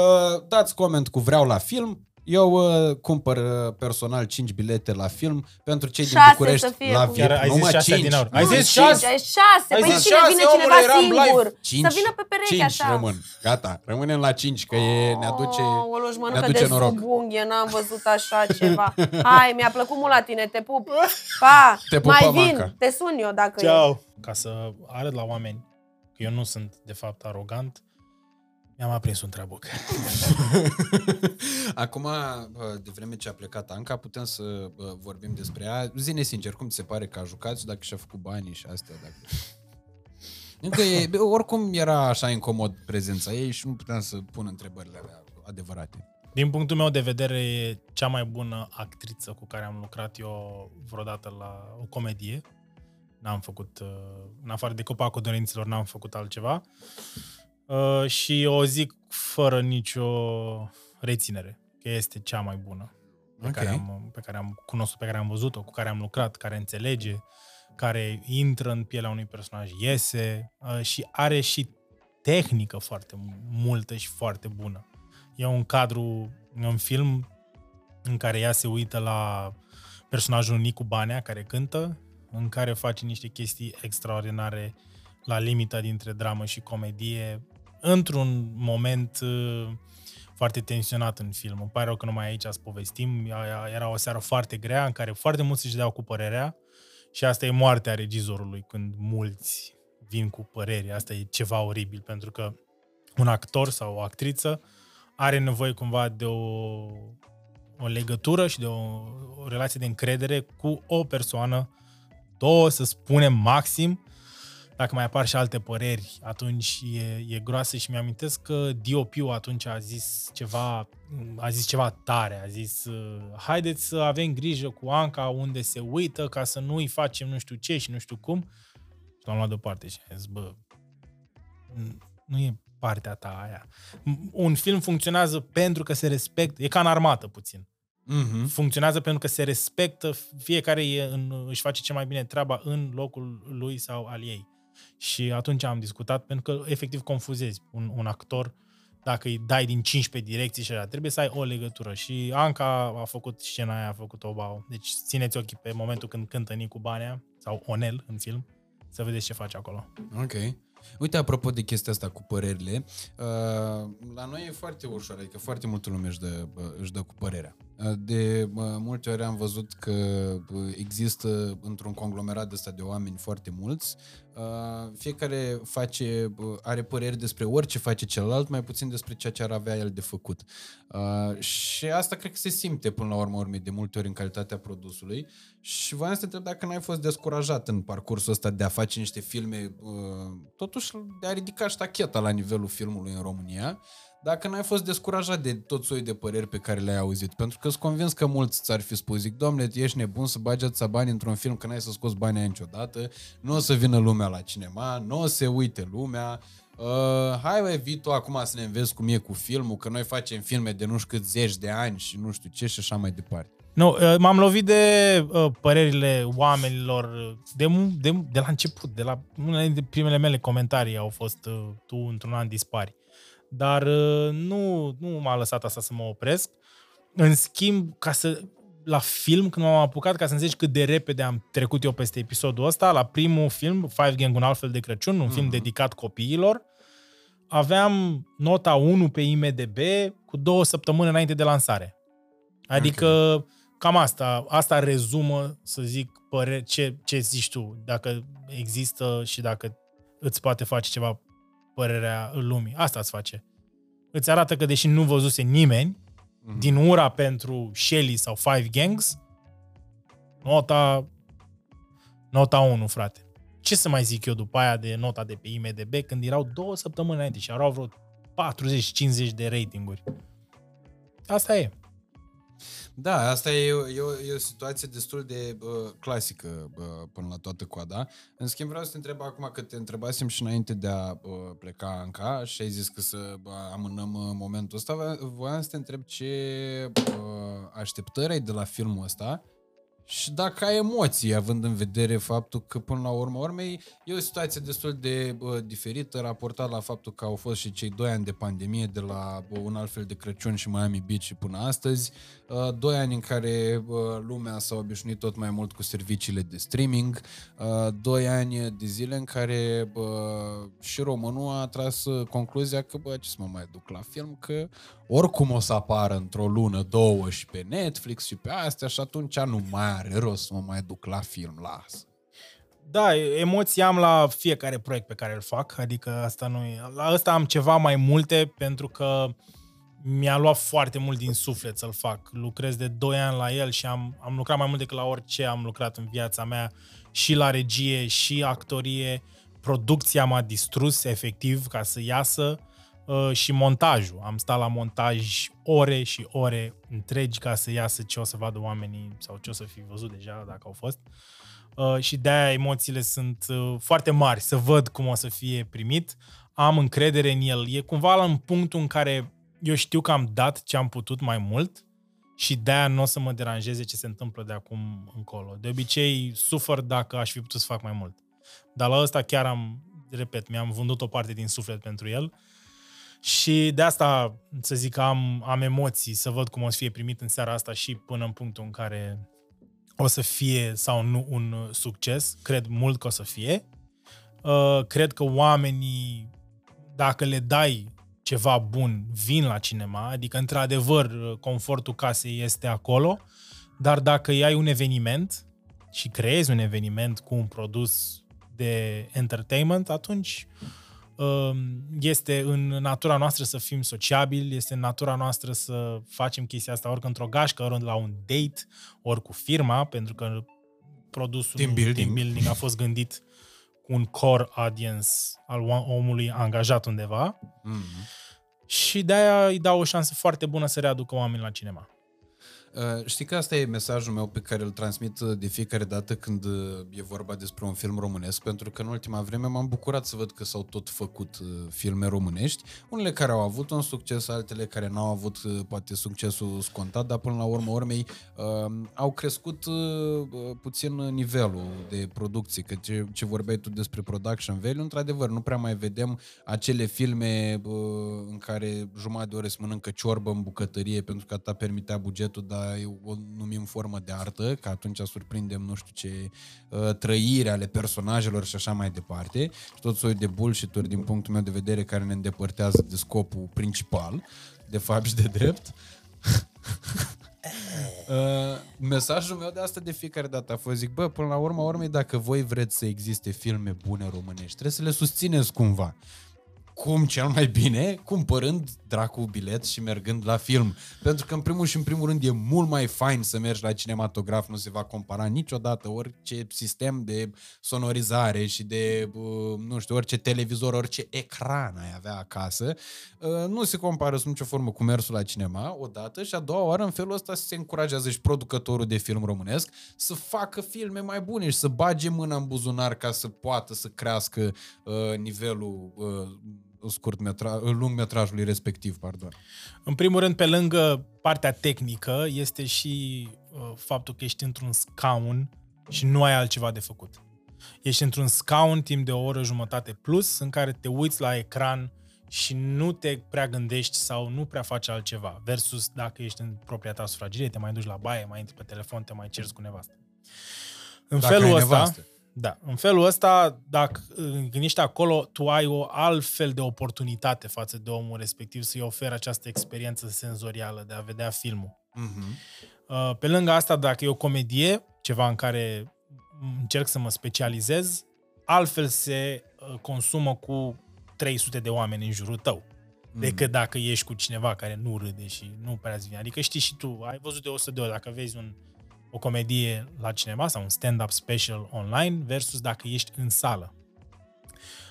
[SPEAKER 1] dați coment cu vreau la film, Eu uh, cumpăr uh, personal 5 bilete la film pentru cei din
[SPEAKER 3] Șase
[SPEAKER 1] București
[SPEAKER 3] să fie
[SPEAKER 1] la
[SPEAKER 3] cu-
[SPEAKER 1] VIP,
[SPEAKER 2] Chiar ai zis
[SPEAKER 1] numai
[SPEAKER 2] șase
[SPEAKER 1] 5.
[SPEAKER 2] din aur. Ai
[SPEAKER 3] Nu,
[SPEAKER 2] zis
[SPEAKER 3] cinci,
[SPEAKER 2] șase?
[SPEAKER 3] ai șase.
[SPEAKER 2] Ai
[SPEAKER 3] Păi
[SPEAKER 2] zis
[SPEAKER 3] cine
[SPEAKER 2] șase,
[SPEAKER 3] vine
[SPEAKER 2] omule,
[SPEAKER 3] cineva
[SPEAKER 2] eram live.
[SPEAKER 3] singur?
[SPEAKER 1] 5,
[SPEAKER 3] Să vină pe pereche
[SPEAKER 1] 5
[SPEAKER 3] așa.
[SPEAKER 1] rămân. Gata, rămânem la 5, că e, ne aduce,
[SPEAKER 3] Oh, își
[SPEAKER 1] ne
[SPEAKER 3] mănâncă
[SPEAKER 1] aduce
[SPEAKER 3] de
[SPEAKER 1] noroc.
[SPEAKER 3] sub unghie, n-am văzut așa ceva. Hai, mi-a plăcut mult la tine, te pup. Pa,
[SPEAKER 1] Te pupa,
[SPEAKER 3] mai vin,
[SPEAKER 1] Manca.
[SPEAKER 3] te sun eu dacă e.
[SPEAKER 2] Ceau! Ca să arăt la oameni că eu nu sunt, de fapt, arogant, mi-am aprins un trabuc.
[SPEAKER 1] Acum, bă, de vreme ce a plecat Anca, putem să bă, vorbim despre ea. Zine sincer, cum ți se pare că a jucat și dacă și-a făcut banii și astea? Dacă... Încă e, bă, oricum era așa incomod prezența ei și nu puteam să pun întrebările alea adevărate.
[SPEAKER 2] Din punctul meu de vedere, e cea mai bună actriță cu care am lucrat eu vreodată la o comedie. N-am făcut, uh, în afară de Copacul Dorinților, n-am făcut altceva. Uh, Și o zic fără nicio reținere, că este cea mai bună pe,
[SPEAKER 1] Ok.
[SPEAKER 2] care am, pe care am cunoscut, pe care am văzut-o, cu care am lucrat, care înțelege, care intră în pielea unui personaj, iese uh, și are și tehnică foarte multă și foarte bună. E un cadru, un film în care ea se uită la personajul Nicu Banea, care cântă, în care face niște chestii extraordinare la limita dintre dramă și comedie, într-un moment uh, foarte tensionat în film. Îmi pare rău că numai aici să povestim. Era o seară foarte grea în care foarte mulți își deau cu părerea și asta e moartea regizorului când mulți vin cu păreri. Asta e ceva oribil pentru că un actor sau o actriță are nevoie cumva de o, o legătură și de o, o relație de încredere cu o persoană, două, să spunem maxim, dacă mai apar și alte păreri, atunci e, e groasă și mi-amintesc că DOP-ul atunci a zis ceva, a zis ceva tare, a zis haideți să avem grijă cu Anca unde se uită ca să nu-i facem nu știu ce și nu știu cum. Și l-am luat deoparte și am zis, bă, nu e partea ta aia. Un film funcționează pentru că se respectă, e ca în armată puțin.
[SPEAKER 1] Mm-hmm.
[SPEAKER 2] Funcționează pentru că se respectă, fiecare e în, își face ce mai bine treaba în locul lui sau al ei. Și atunci am discutat, pentru că efectiv confuzezi un, un actor dacă îi dai din 15 direcții și așa, trebuie să ai o legătură. Și Anca a făcut scena aia, a făcut o bau. Deci țineți ochii pe momentul când cântă Nicu Banea sau Onel în film, să vedeți ce face acolo.
[SPEAKER 1] Ok. Uite, apropo de chestia asta cu părerile, uh, la noi e foarte ușor, adică foarte multă lume își dă, uh, își dă cu părerea. Uh, de uh, multe ori am văzut că uh, există într-un conglomerat de ăsta de oameni foarte mulți, uh, fiecare face, uh, are păreri despre orice face celălalt, mai puțin despre ceea ce ar avea el de făcut. Uh, și asta cred că se simte până la urmă urmei de multe ori în calitatea produsului și voiam să te întreb dacă n-ai fost descurajat în parcursul ăsta de a face niște filme, uh, totuși de a ridica ștacheta la nivelul filmului în România, dacă n-ai fost descurajat de tot soiul de păreri pe care le-ai auzit. Pentru că sunt convins că mulți ți-ar fi spus, zic, domnule, ești nebun să bagi atâția bani într-un film că n-ai să scoți banii aia niciodată, nu o să vină lumea la cinema, nu o să se uite lumea, Uh, hai, bă, vii tu acum să ne înveți cum e cu filmul, că noi facem filme de nu știu cât zeci de ani și nu știu ce și așa mai departe.
[SPEAKER 2] Nu, uh, m-am lovit de uh, părerile oamenilor de, de, de la început, de la unele dintre primele mele comentarii au fost uh, tu într-un an dispari. Dar uh, nu, nu m-a lăsat asta să mă opresc. În schimb, ca să la film, când m-am apucat, ca să înțelegi cât de repede am trecut eu peste episodul ăsta, la primul film, Five Gang, un altfel de Crăciun, un mm-hmm. film dedicat copiilor, aveam nota 1 pe IMDB cu două săptămâni înainte de lansare. Adică okay. cam asta, asta rezumă, să zic, păre, ce, ce zici tu, dacă există și dacă îți poate face ceva părerea lumii. Asta îți face. Îți arată că deși nu văzuse nimeni, mm-hmm. din ura pentru Shelly sau Five Gangs, nota nota 1, frate. Ce să mai zic eu după aia de nota de pe IMDB când erau două săptămâni înainte și erau vreo 40-50 de ratinguri. Asta e.
[SPEAKER 1] Da, asta e, e, o, e o situație destul de uh, clasică uh, până la toată coada. În schimb, vreau să te întreb acum că te întrebasem și înainte de a uh, pleca Anca și ai zis că să uh, amânăm uh, momentul ăsta. Voiam să te întreb ce uh, așteptări ai de la filmul ăsta și dacă ai emoții, având în vedere faptul că până la urmă urmei e o situație destul de bă, diferită raportat la faptul că au fost și cei doi ani de pandemie de la bă, un alt fel de Crăciun și Miami Beach și până astăzi, uh, doi ani în care bă, lumea s-a obișnuit tot mai mult cu serviciile de streaming, uh, doi ani de zile în care bă, și românul a tras uh, concluzia că bă, ce să mă mai duc la film, că oricum o să apară într-o lună, două și pe Netflix și pe astea și atunci nu mai are rost să mă mai duc la film, las.
[SPEAKER 2] Da, emoții am la fiecare proiect pe care îl fac, adică asta nu e... La ăsta am ceva mai multe pentru că mi-a luat foarte mult din suflet să-l fac. Lucrez de 2 ani la el și am, am lucrat mai mult decât la orice am lucrat în viața mea, și la regie, și actorie. Producția m-a distrus efectiv ca să iasă uh, și montajul. Am stat la montaj ore și ore întregi ca să iasă ce o să vadă oamenii sau ce o să fi văzut deja dacă au fost. Uh, și de-aia emoțiile sunt uh, foarte mari, să văd cum o să fie primit. Am încredere în el. E cumva la un punctul în care eu știu că am dat ce am putut mai mult și de-aia nu o să mă deranjeze ce se întâmplă de acum încolo. De obicei sufăr dacă aș fi putut să fac mai mult. Dar la ăsta chiar am, repet, mi-am vândut o parte din suflet pentru el și de asta, să zic, am, am emoții să văd cum o să fie primit în seara asta și până în punctul în care o să fie sau nu un succes. Cred mult că o să fie. Uh, cred că oamenii, dacă le dai ceva bun, vin la cinema, adică într-adevăr confortul casei este acolo, dar dacă ai un eveniment și creezi un eveniment cu un produs de entertainment, atunci um, este în natura noastră să fim sociabili, este în natura noastră să facem chestia asta ori într-o gașcă, ori la un date, ori cu firma, pentru că produsul
[SPEAKER 1] Team building.
[SPEAKER 2] team building a fost gândit cu un core audience al omului angajat undeva
[SPEAKER 1] Mm-hmm.
[SPEAKER 2] și de-aia îi dau o șansă foarte bună să readucă oameni la cinema.
[SPEAKER 1] Uh, știi că asta e mesajul meu pe care îl transmit uh, de fiecare dată când uh, e vorba despre un film românesc, pentru că în ultima vreme m-am bucurat să văd că s-au tot făcut uh, filme românești, unele care au avut un succes, altele care n-au avut uh, poate succesul scontat, dar până la urmă urmei uh, au crescut uh, uh, puțin nivelul de producție, că ce, ce vorbeai tu despre production value, într-adevăr, nu prea mai vedem acele filme uh, în care jumătate de ore se mănâncă ciorbă în bucătărie pentru că ta permitea bugetul, dar o numim formă de artă, că atunci surprindem nu știu ce uh, trăire ale personajelor și așa mai departe și tot soiul de bullshit din punctul meu de vedere care ne îndepărtează de scopul principal, de fapt și de drept. Uh, mesajul meu de asta de fiecare dată a fost, zic, bă, până la urma urmei, dacă voi vreți să existe filme bune românești, trebuie să le susțineți cumva. Cum cel mai bine? Cumpărând dracu bilet și mergând la film. Pentru că în primul și în primul rând e mult mai fain să mergi la cinematograf, nu se va compara niciodată orice sistem de sonorizare și de, uh, nu știu, orice televizor, orice ecran ai avea acasă. Uh, Nu se compară sub nicio formă cu mersul la cinema, odată, și a doua oară în felul ăsta se încurajează și producătorul de film românesc să facă filme mai bune și să bage mâna în buzunar ca să poată să crească uh, nivelul uh, scurt metra, lung metrajului respectiv, pardon.
[SPEAKER 2] În primul rând, pe lângă partea tehnică, este și uh, faptul că ești într-un scaun și nu ai altceva de făcut. Ești într-un scaun timp de o oră jumătate plus, în care te uiți la ecran și nu te prea gândești sau nu prea faci altceva, versus dacă ești în propria ta sufragerie, te mai duci la baie, mai intri pe telefon, te mai cerți cu nevastă. În
[SPEAKER 1] Dacă
[SPEAKER 2] felul
[SPEAKER 1] ai
[SPEAKER 2] ăsta,
[SPEAKER 1] nevastă.
[SPEAKER 2] Da, în felul ăsta, dacă uh, când ești acolo, tu ai o altfel de oportunitate față de omul respectiv să-i oferi această experiență senzorială de a vedea filmul.
[SPEAKER 1] Mm-hmm.
[SPEAKER 2] Uh, Pe lângă asta, dacă e o comedie, ceva în care încerc să mă specializez, altfel se uh, consumă cu 300 de oameni în jurul tău. Decât dacă ești cu cineva care nu râde și nu prea zi. Adică știi și tu, ai văzut de 100 de ori, dacă vezi un, o comedie la cineva sau un stand-up special online versus dacă ești în sală.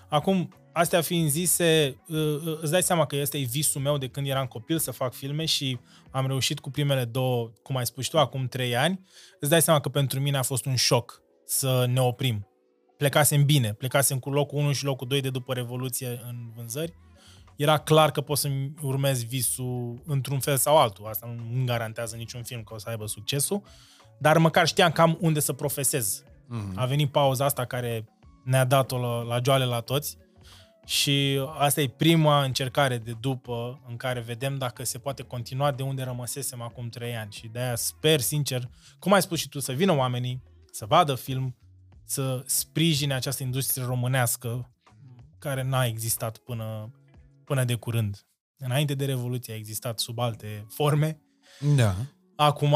[SPEAKER 2] Acum, astea fiind zise, uh, uh, îți dai seama că este visul meu de când eram copil să fac filme și am reușit cu primele două, cum ai spus și tu, acum trei ani. Îți dai seama că pentru mine a fost un șoc să ne oprim. Plecasem bine, plecasem cu locul 1 și locul 2 de după Revoluție în vânzări. Era clar că pot să-mi urmez visul într-un fel sau altul. Asta nu îmi garantează niciun film că o să aibă succesul, dar măcar știam cam unde să profesez.
[SPEAKER 1] Mhm.
[SPEAKER 2] A venit pauza asta care ne-a dat-o la, la joale la toți și asta e prima încercare de după în care vedem dacă se poate continua de unde rămăsesem acum trei ani și de-aia sper sincer, cum ai spus și tu, să vină oamenii, să vadă film, să sprijine această industrie românească care n-a existat până, până de curând. Înainte de Revoluție a existat sub alte forme,
[SPEAKER 1] Da.
[SPEAKER 2] Acum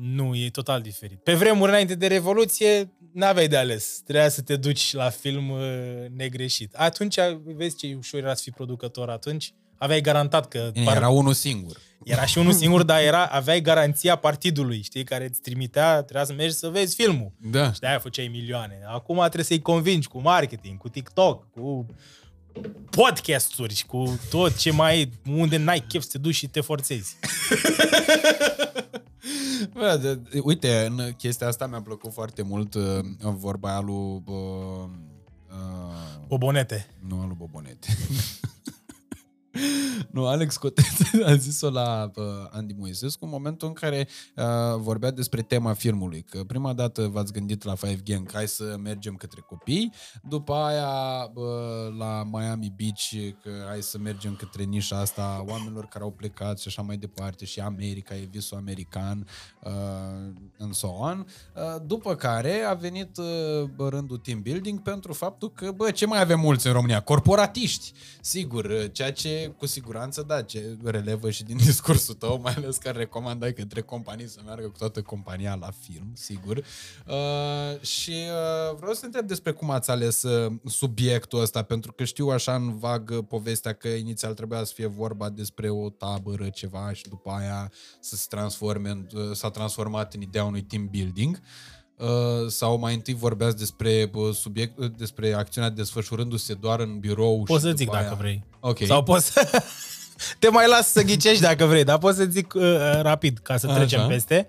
[SPEAKER 2] nu, e total diferit. Pe vremuri înainte de Revoluție, n-aveai de ales. Trebuia să te duci la film uh, negreșit. Atunci, vezi ce ușor era să fii producător atunci? Aveai garantat că...
[SPEAKER 1] Bine, Era unul singur.
[SPEAKER 2] era și unul singur, dar era, aveai garanția partidului, știi, care îți trimitea, trebuia să mergi să vezi filmul.
[SPEAKER 1] Da.
[SPEAKER 2] Și de-aia făceai milioane. Acum trebuie să-i convingi cu marketing, cu TikTok, cu podcasturi și cu tot ce mai e, unde n-ai chef să te duci și te forțezi.
[SPEAKER 1] Bă, de, de, uite, în chestia asta mi-a plăcut foarte mult uh, vorba aia lui... Uh, uh,
[SPEAKER 2] Bobonete.
[SPEAKER 1] nu alu Bobonete. nu, Alex Cotet a zis-o la uh, Andy Moisescu în momentul în care uh, vorbea despre tema filmului. Că prima dată v-ați gândit la Five Gang, hai să mergem către copii. După aia uh, la Miami Beach, că hai să mergem către nișa asta oamenilor care au plecat și așa mai departe. Și America, e visul american, uh, and so on. Uh, după care a venit uh, rândul team building pentru faptul că, bă, ce mai avem mulți în România? Corporatiști. Sigur, uh, ceea ce cu siguranță, da, ce relevă și din discursul tău, mai ales că recomandai către companii să meargă cu toată compania la film, sigur. Uh, și uh, vreau să întreb despre cum ați ales uh, subiectul ăsta, pentru că știu așa în vag uh, povestea că inițial trebuia să fie vorba despre o tabără, ceva, și după aia să se transforme, în, uh, s-a transformat în ideea unui team building. Uh, sau mai întâi vorbeați despre uh, subiect, uh, despre acțiunea desfășurându-se doar în birou
[SPEAKER 2] Poți
[SPEAKER 1] și
[SPEAKER 2] să zic
[SPEAKER 1] după
[SPEAKER 2] dacă
[SPEAKER 1] aia...
[SPEAKER 2] vrei.
[SPEAKER 1] Ok.
[SPEAKER 2] Sau poți să... Te mai las să ghicești dacă vrei, dar poți să zic uh, uh, rapid ca să trecem
[SPEAKER 1] Așa.
[SPEAKER 2] peste.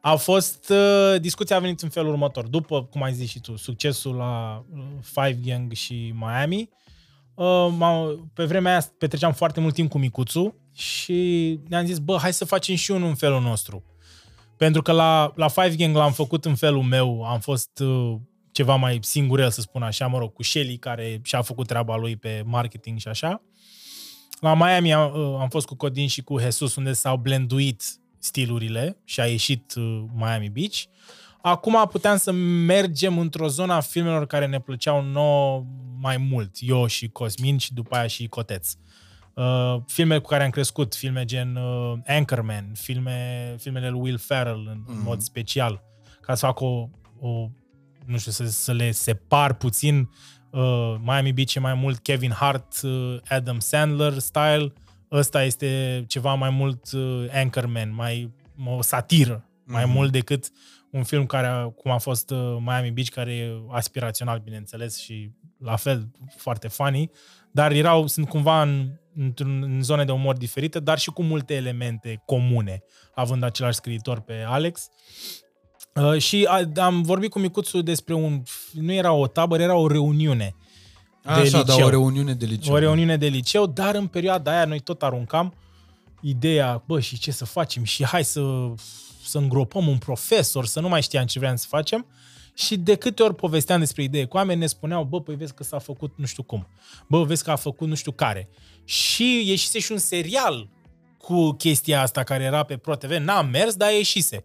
[SPEAKER 2] A fost, uh, discuția a venit în felul următor. După, cum ai zis și tu, succesul la uh, Five Gang și Miami, uh, m-am- pe vremea aia petreceam foarte mult timp cu micuțul și ne-am zis, bă, hai să facem și unul în felul nostru. Pentru că la, la Five Gang l-am făcut în felul meu, am fost uh, ceva mai singurel, să spun așa, mă rog, cu Shelly, care și-a făcut treaba lui pe marketing și așa. La Miami am, uh, am fost cu Codin și cu Jesus, unde s-au blenduit stilurile și a ieșit uh, Miami Beach. Acum puteam să mergem într-o zonă a filmelor care ne plăceau nouă mai mult, eu și Cosmin și după aia și Coteț. Uh, filme cu care am crescut, filme gen uh, Anchorman, filme, filmele lui Will Ferrell în, în
[SPEAKER 1] Mhm.
[SPEAKER 2] mod special, ca să fac o, o nu știu, să, să le separ puțin. Uh, Miami Beach e mai mult Kevin Hart, uh, Adam Sandler style. Ăsta este ceva mai mult uh, Anchorman, mai o satiră, mai
[SPEAKER 1] Mhm.
[SPEAKER 2] mult decât un film care, a- cum a fost uh, Miami Beach, care e aspirațional, bineînțeles, și la fel foarte funny, dar erau, sunt cumva în, într-un, în zone de umor diferite, dar și cu multe elemente comune, având același scriitor pe Alex. Uh, și a, am vorbit cu Micuțu despre un... Nu era o tabără, era o reuniune. de
[SPEAKER 1] Așa, dar
[SPEAKER 2] liceu.
[SPEAKER 1] o reuniune de liceu.
[SPEAKER 2] O reuniune de liceu, dar în perioada aia noi tot aruncam ideea, bă, și ce să facem? Și hai să, să îngropăm un profesor, să nu mai știam ce vreau să facem. Și de câte ori povesteam despre idee cu oameni, ne spuneau, bă, păi vezi că s-a făcut nu știu cum. Bă, vezi că a făcut nu știu care. Și ieșise și un serial cu chestia asta care era pe ProTV. N-a mers, dar ieșise.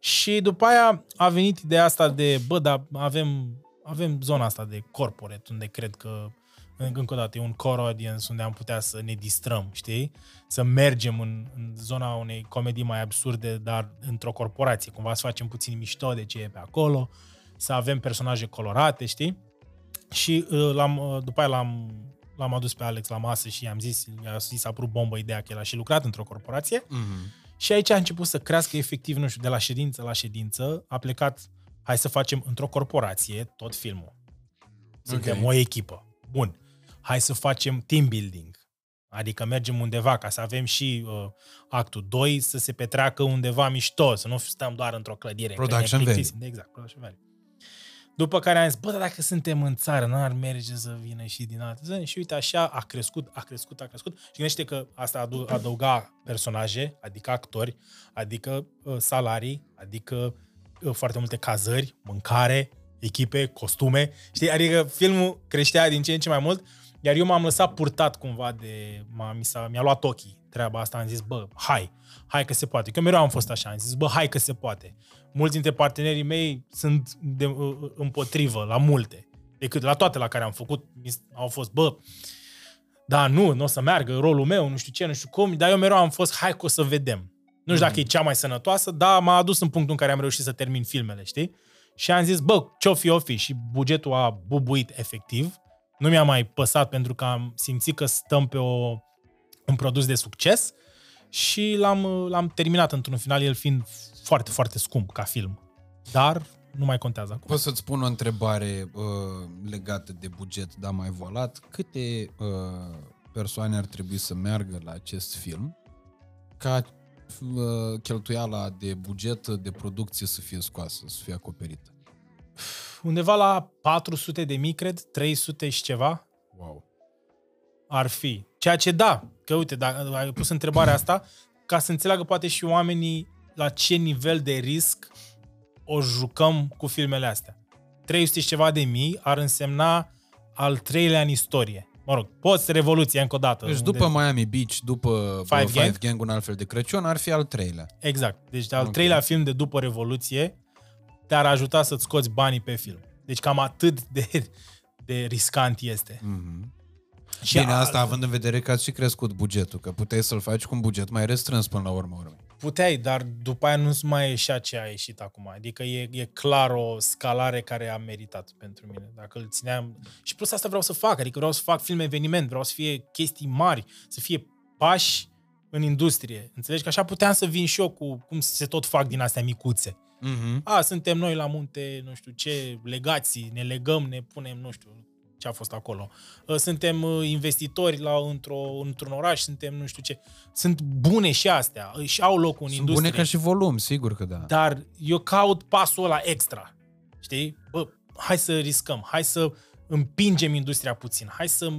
[SPEAKER 2] Și după aia a venit ideea asta de, bă, dar avem, avem zona asta de corporate, unde cred că încă o dată, e un core audience unde am putea să ne distrăm, știi? Să mergem în, în zona unei comedii mai absurde, dar într-o corporație, cumva să facem puțin mișto de ce e pe acolo, să avem personaje colorate, știi? Și uh, l-am, uh, după aia l-am, l-am adus pe Alex la masă și i-am zis, i-a zis a părut bombă ideea că el a și lucrat într-o corporație
[SPEAKER 1] Mhm.
[SPEAKER 2] Și aici a început să crească efectiv, nu știu, de la ședință la ședință, a plecat, hai să facem într-o corporație tot filmul. Suntem
[SPEAKER 1] Ok.
[SPEAKER 2] o echipă. Bun. Hai să facem team building. Adică mergem undeva ca să avem și uh, actul 2 să se petreacă undeva mișto, să nu stăm doar într-o clădire. că ne
[SPEAKER 1] Production
[SPEAKER 2] plictisim. Exact, production value. După care am zis, bă, dar dacă suntem în țară, n-ar merge să vină și din alte zone. Și uite, așa a crescut, a crescut, a crescut. Și gândește că asta adu- adăuga personaje, adică actori, adică uh, salarii, adică uh, foarte multe cazări, mâncare, echipe, costume, știi? Adică filmul creștea din ce în ce mai mult, iar eu m-am lăsat purtat cumva de... M-a, mi, s-a, mi-a luat ochii treaba asta, am zis, bă, hai, hai că se poate. Că mereu am fost așa, am zis, bă, hai că se poate. Mulți dintre partenerii mei sunt de, uh, uh, împotrivă la multe, decât la toate la care am făcut, au fost, bă, da, nu, nu o să meargă rolul meu, nu știu ce, nu știu cum, dar eu mereu am fost, hai că o să vedem. Nu știu mm. dacă e cea mai sănătoasă, dar m-a adus în punctul în care am reușit să termin filmele, știi? Și am zis, bă, ce-o fi, o fi. Și bugetul a bubuit efectiv. Nu mi-a mai păsat pentru că am simțit că stăm pe o, un produs de succes și l-am, l-am terminat într-un final, el fiind foarte, foarte scump ca film. Dar nu mai contează acum.
[SPEAKER 1] Pot să-ți spun o întrebare uh, legată de buget, dar mai volat. Câte uh, persoane ar trebui să meargă la acest film ca uh, cheltuiala de buget de producție să fie scoasă, să fie acoperită?
[SPEAKER 2] Undeva la 400 de mii, cred, 300 și ceva.
[SPEAKER 1] Wow.
[SPEAKER 2] Ar fi. Ceea ce da, că uite, dacă ai pus întrebarea asta, ca să înțeleagă poate și oamenii la ce nivel de risc o jucăm cu filmele astea. 300 și ceva de mii ar însemna al treilea în istorie. Mă rog, poți Revoluția încă o dată.
[SPEAKER 1] Deci după unde... Miami Beach, după Five, Five Gang? Gang, un alt fel de Crăciun, ar fi al treilea.
[SPEAKER 2] Exact. Deci al okay. treilea film de după Revoluție te-ar ajuta să-ți scoți banii pe film. Deci cam atât de, de riscant este.
[SPEAKER 1] Mm-hmm. Și Bine, asta a... având în vedere că ați și crescut bugetul, că puteai să-l faci cu un buget mai restrâns până la urmă. urmă.
[SPEAKER 2] Puteai, dar după aia nu-ți mai ieșea ce a ieșit acum. Adică e, e clar o scalare care a meritat pentru mine. Dacă îl țineam... Și plus asta vreau să fac, adică vreau să fac film eveniment, vreau să fie chestii mari, să fie pași în industrie. Înțelegi? Că așa puteam să vin și eu cu cum se tot fac din astea micuțe. Uh-huh. A, suntem noi la munte, nu știu ce, legații, ne legăm, ne punem, nu știu, ce a fost acolo. Uh, suntem uh, investitori la, într-o, într-un oraș, suntem nu știu ce. Sunt bune și astea, și au loc în Sunt industrie.
[SPEAKER 1] bune ca și volum, sigur că da.
[SPEAKER 2] Dar eu caut pasul ăla extra. Știi? Bă, hai să riscăm, hai să împingem industria puțin, hai să...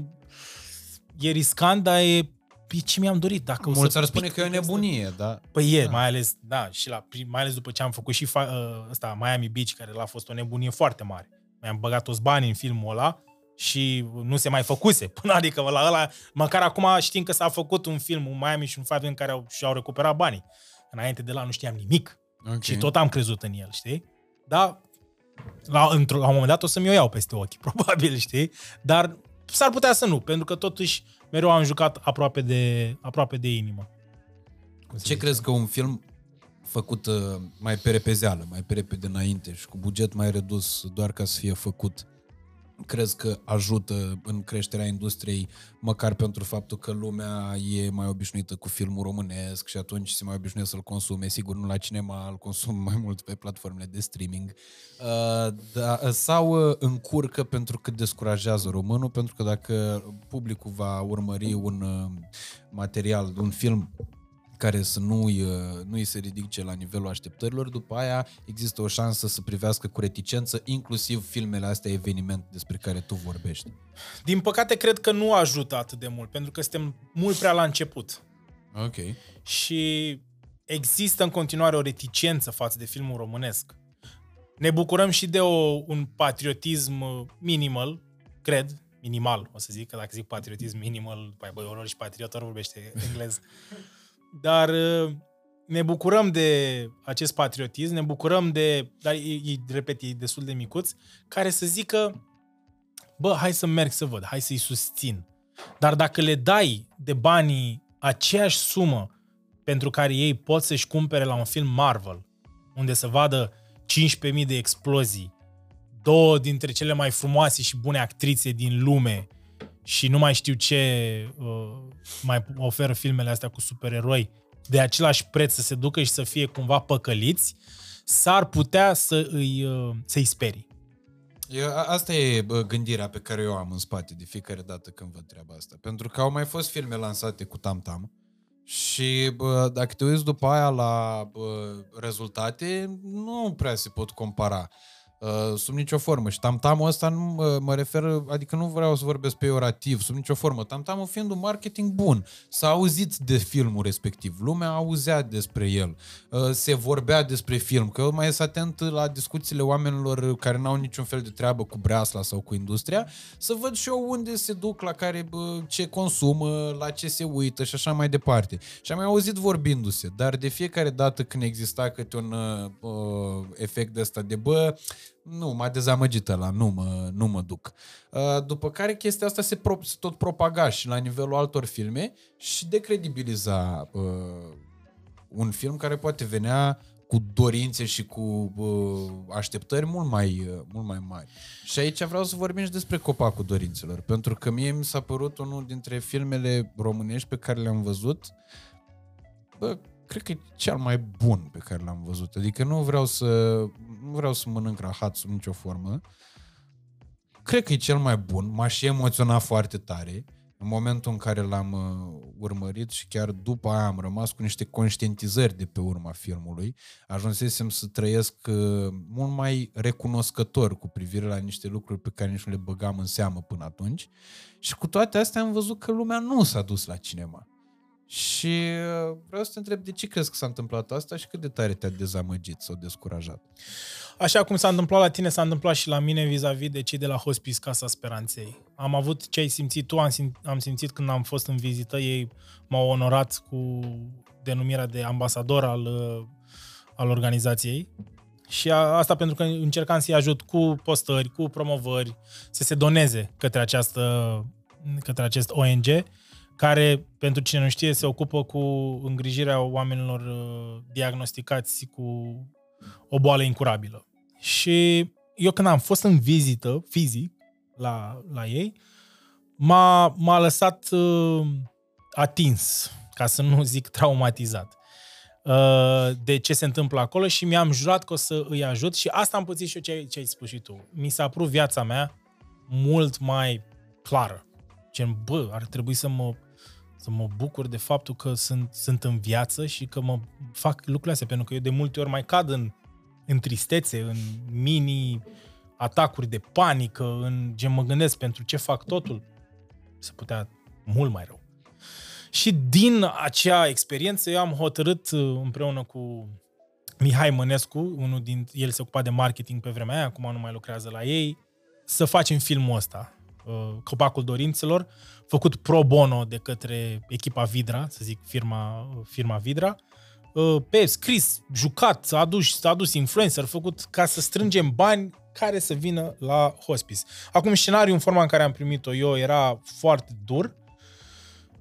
[SPEAKER 2] E riscant, dar e pe ce mi-am dorit. Dacă
[SPEAKER 1] Mulți ar spune că e o nebunie, da.
[SPEAKER 2] Păi e, da. mai ales, da, și la, mai ales după ce am făcut și fa, uh, ăsta, Miami Beach, care l-a fost o nebunie foarte mare. Mi-am băgat toți banii în filmul ăla și nu se mai făcuse. Până adică la ăla, măcar acum știm că s-a făcut un film, un Miami și un Five în care au, și-au recuperat banii. Înainte de la nu știam nimic. Okay. Și tot am crezut în el, știi? Dar la, într- la un moment dat o să-mi o iau peste ochi, probabil, știi? Dar s-ar putea să nu, pentru că totuși mereu am jucat aproape de, aproape de inimă.
[SPEAKER 1] Ce crezi că un film făcut uh, mai pe repezeală, mai pe repede înainte și cu buget mai redus doar ca să fie făcut, crezi că ajută în creșterea industriei, măcar pentru faptul că lumea e mai obișnuită cu filmul românesc și atunci se mai obișnuie să-l consume, sigur nu la cinema, îl consum mai mult pe platformele de streaming, uh, da, sau uh, încurcă pentru că descurajează românul, pentru că dacă publicul va urmări un uh, material, un film care să nu îi, nu îi se ridice la nivelul așteptărilor, după aia există o șansă să privească cu reticență inclusiv filmele astea eveniment despre care tu vorbești.
[SPEAKER 2] Din păcate, cred că nu ajută atât de mult, pentru că suntem mult prea la început.
[SPEAKER 1] Ok.
[SPEAKER 2] Și există în continuare o reticență față de filmul românesc. Ne bucurăm și de o, un patriotism minimal, cred, minimal, o să zic, că dacă zic patriotism minimal, păi băi, ori și patriot, ori vorbește englez. Dar uh, ne bucurăm de acest patriotism, ne bucurăm de, dar e, e, repet, e destul de micuț, care să zică, bă, hai să merg să văd, hai să-i susțin. Dar dacă le dai de banii aceeași sumă pentru care ei pot să-și cumpere la un film Marvel, unde să vadă 15.000 de explozii, două dintre cele mai frumoase și bune actrițe din lume, și nu mai știu ce uh, mai oferă filmele astea cu supereroi de același preț să se ducă și să fie cumva păcăliți, s-ar putea să îi, uh, să-i sperii.
[SPEAKER 1] Eu, asta e gândirea pe care eu am în spate de fiecare dată când văd treaba asta. Pentru că au mai fost filme lansate cu tam-tam și bă, dacă te uiți după aia la bă, rezultate, nu prea se pot compara. Uh, sub nicio formă. Și tamtamul ăsta nu mă, mă refer, adică nu vreau să vorbesc peorativ, sub nicio formă. Tamtamul fiind un marketing bun. S-a auzit de filmul respectiv. Lumea auzea despre el. Uh, se vorbea despre film. Că mai este atent la discuțiile oamenilor care n-au niciun fel de treabă cu breasla sau cu industria, să văd și eu unde se duc, la care, ce consumă, la ce se uită și așa mai departe. Și am mai auzit vorbindu-se, dar de fiecare dată când exista câte un uh, efect de ăsta de bă, nu, m-a dezamăgit la nu mă, nu mă duc. Uh, după care chestia asta se, pro, se tot propaga și la nivelul altor filme și decredibiliza uh, un film care poate venea cu dorințe și cu uh, așteptări mult mai, uh, mult mai mari. Și aici vreau să vorbim și despre Copacul Dorințelor, pentru că mie mi s-a părut unul dintre filmele românești pe care le-am văzut bă, cred că e cel mai bun pe care l-am văzut. Adică nu vreau să, nu vreau să mănânc rahat sub nicio formă. Cred că e cel mai bun. M-aș și emoționat foarte tare în momentul în care l-am uh, urmărit și chiar după aia am rămas cu niște conștientizări de pe urma filmului. Ajunsesem să trăiesc uh, mult mai recunoscător cu privire la niște lucruri pe care nici nu le băgam în seamă până atunci. Și cu toate astea am văzut că lumea nu s-a dus la cinema. Și uh, vreau să te întreb de ce crezi că s-a întâmplat asta și cât de tare te-a dezamăgit sau descurajat?
[SPEAKER 2] Așa cum s-a întâmplat la tine, s-a întâmplat și la mine vis-a-vis de cei de la Hospice Casa Speranței. Am avut ce ai simțit tu, am, simț- am simțit când am fost în vizită, ei m-au onorat cu denumirea de ambasador al, uh, al organizației. Și a, asta pentru că încercam să-i ajut cu postări, cu promovări, să se doneze către, această, către acest ONG care, pentru cine nu știe, se ocupă cu îngrijirea oamenilor uh, diagnosticați cu o boală incurabilă. Și eu când am fost în vizită fizic la, la ei, m-a, m-a lăsat uh, atins, ca să nu zic traumatizat, uh, de ce se întâmplă acolo și mi-am jurat că o să îi ajut și asta am pățit și eu ce ai, ce ai spus și tu. Mi s-a prut viața mea mult mai clară. Gen, bă, ar trebui să mă să mă bucur de faptul că sunt, sunt în viață și că mă fac lucrurile astea, pentru că eu de multe ori mai cad în, în tristețe, în mini atacuri de panică, în ce mă gândesc pentru ce fac totul, se putea mult mai rău. Și din acea experiență eu am hotărât uh, împreună cu Mihai Mănescu, unul din el se ocupa de marketing pe vremea aia, acum nu mai lucrează la ei, să facem filmul ăsta. Uh, Copacul Dorințelor, făcut pro bono de către echipa Vidra, să zic firma, firma Vidra, uh, pe scris, jucat, s-a adus, s-a adus influencer, făcut ca să strângem bani care să vină la hospice. Acum, scenariul în forma în care am primit-o eu era foarte dur.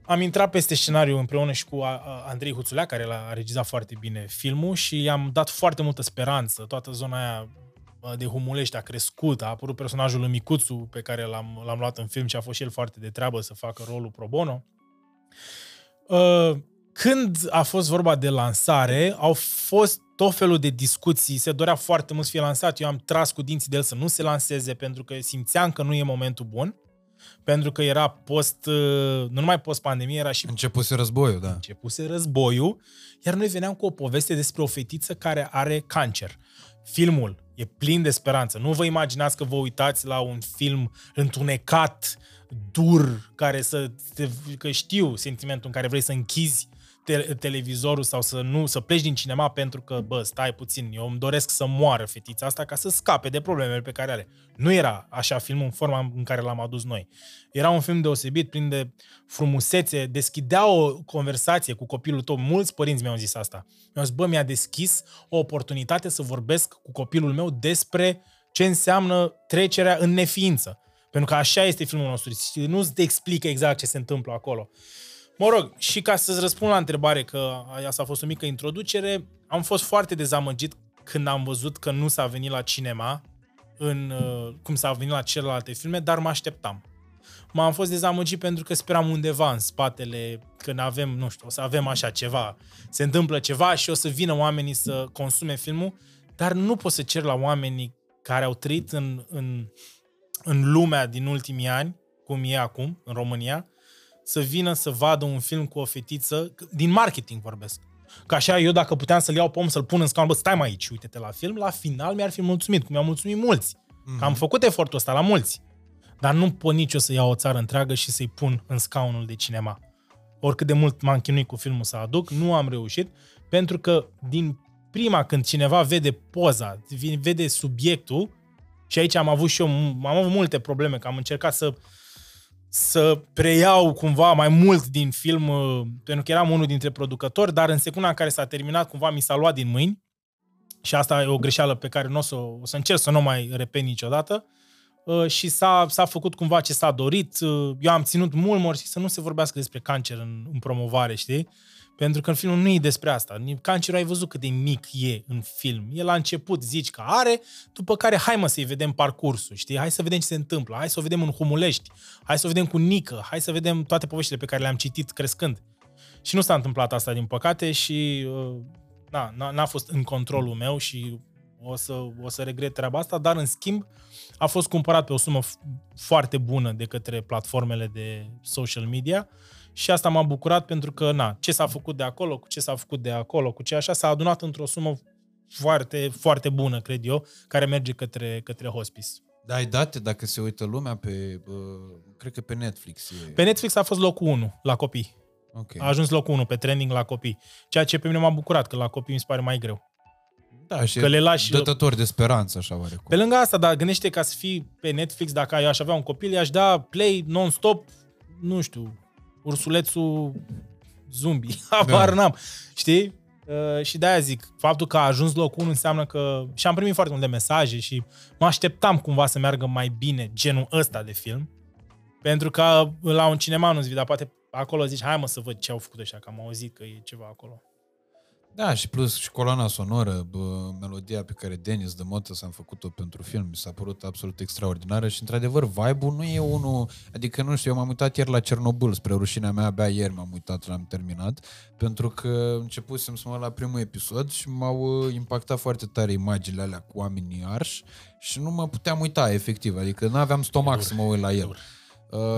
[SPEAKER 2] Am intrat peste scenariu împreună și cu Andrei Huțulea, care l-a regizat foarte bine filmul și i-am dat foarte multă speranță. Toată zona aia de Humulești a crescut, a apărut personajul lui Micuțu pe care l-am, l-am luat în film și a fost și el foarte de treabă să facă rolul pro bono. Uh, când a fost vorba de lansare, au fost tot felul de discuții, se dorea foarte mult să fie lansat, eu am tras cu dinții de el să nu se lanseze pentru că simțeam că nu e momentul bun, pentru că era post, uh, nu numai post-pandemie, era și...
[SPEAKER 1] Începuse războiul, da.
[SPEAKER 2] Începuse războiul, iar noi veneam cu o poveste despre o fetiță care are cancer. Filmul e plin de speranță. Nu vă imaginați că vă uitați la un film întunecat, dur, care să te, că știu sentimentul în care vrei să închizi te- televizorul sau să nu să pleci din cinema pentru că, bă, stai puțin, eu îmi doresc să moară fetița asta ca să scape de problemele pe care are. Nu era așa filmul în forma în care l-am adus noi. Era un film deosebit, plin de frumusețe, deschidea o conversație cu copilul tău. Mulți părinți mi-au zis asta. Mi-au zis, bă, mi-a deschis o oportunitate să vorbesc cu copilul meu despre ce înseamnă trecerea în neființă. Pentru că așa este filmul nostru. Nu te explică exact ce se întâmplă acolo. Mă rog, și ca să-ți răspund la întrebare, că asta a fost o mică introducere, am fost foarte dezamăgit când am văzut că nu s-a venit la cinema, în, uh, cum s-a venit la celelalte filme, dar mă așteptam. M-am fost dezamăgit pentru că speram undeva în spatele, când avem, nu știu, o să avem așa ceva, se întâmplă ceva și o să vină oamenii să consume filmul, dar nu pot să cer la oamenii care au trăit în, în, în lumea din ultimii ani, cum e acum, în România, să vină să vadă un film cu o fetiță, din marketing vorbesc, Ca așa eu dacă puteam să-l iau pe om, să-l pun în scaun, bă, stai mai aici, uite-te la film, la final mi-ar fi mulțumit, cum mi-au mulțumit mulți. Mm-hmm. Că am făcut efortul ăsta la mulți. Dar nu pot nici eu să iau o țară întreagă și să-i pun în scaunul de cinema. Oricât de mult m-am chinuit cu filmul să aduc, nu am reușit, pentru că din prima când cineva vede poza, vede subiectul, și aici am avut și eu, am avut multe probleme, că am încercat să să preiau cumva mai mult din film, uh, pentru că eram unul dintre producători, dar în secunda în care s-a terminat, cumva mi s-a luat din mâini și asta e o greșeală pe care nu o să, o să încerc să nu mai repet niciodată uh, și s-a, s-a făcut cumva ce s-a dorit. Uh, eu am ținut mult mult să nu se vorbească despre cancer în, în promovare, știi? Pentru că în filmul nu e despre asta. Cancerul ai văzut cât de mic e în film. E la început zici că are, după care hai mă să-i vedem parcursul, știi? Hai să vedem ce se întâmplă, hai să o vedem în Humulești, hai să o vedem cu Nică, hai să vedem toate poveștile pe care le-am citit crescând. Și nu s-a întâmplat asta, din păcate, și uh, na, n-a fost în controlul meu și o să, o să regret treaba asta, dar în schimb a fost cumpărat pe o sumă foarte bună de către platformele de social media și asta m-a bucurat pentru că, na, ce s-a făcut de acolo, cu ce s-a făcut de acolo, cu ce așa, s-a adunat într-o sumă foarte, foarte bună, cred eu, care merge către, către hospice.
[SPEAKER 1] Da, ai date dacă se uită lumea pe, uh, cred că pe Netflix. E...
[SPEAKER 2] Pe Netflix a fost locul 1 la copii.
[SPEAKER 1] Okay.
[SPEAKER 2] A ajuns locul 1 pe trending la copii. Ceea ce pe mine m-a bucurat, că la copii mi se pare mai greu.
[SPEAKER 1] Da, și că le lași... dătător de speranță, așa oarecum.
[SPEAKER 2] Pe lângă asta, dar gândește ca să fii pe Netflix, dacă eu aș avea un copil, i-aș da play non-stop, nu știu, ursulețul zombie. Habar da. n-am. Știi? Uh, și de-aia zic, faptul că a ajuns locul 1 înseamnă că... Și am primit foarte multe mesaje și mă așteptam cumva să meargă mai bine genul ăsta de film. Pentru că la un cinema nu-ți vii, dar poate acolo zici, hai mă să văd ce au făcut ăștia, că am auzit că e ceva acolo.
[SPEAKER 1] Da, și plus și coloana sonoră, bă, melodia pe care Denis de Motă s-a făcut-o pentru film, mi s-a părut absolut extraordinară și, într-adevăr, vibe-ul nu e unul... Adică, nu știu, eu m-am uitat ieri la Cernobâl, spre rușinea mea, abia ieri m-am uitat, l-am terminat, pentru că începusem să mă la primul episod și m-au uh, impactat foarte tare imaginile alea cu oamenii arși și nu mă puteam uita, efectiv, adică nu aveam stomac să mă uit la el. Dur.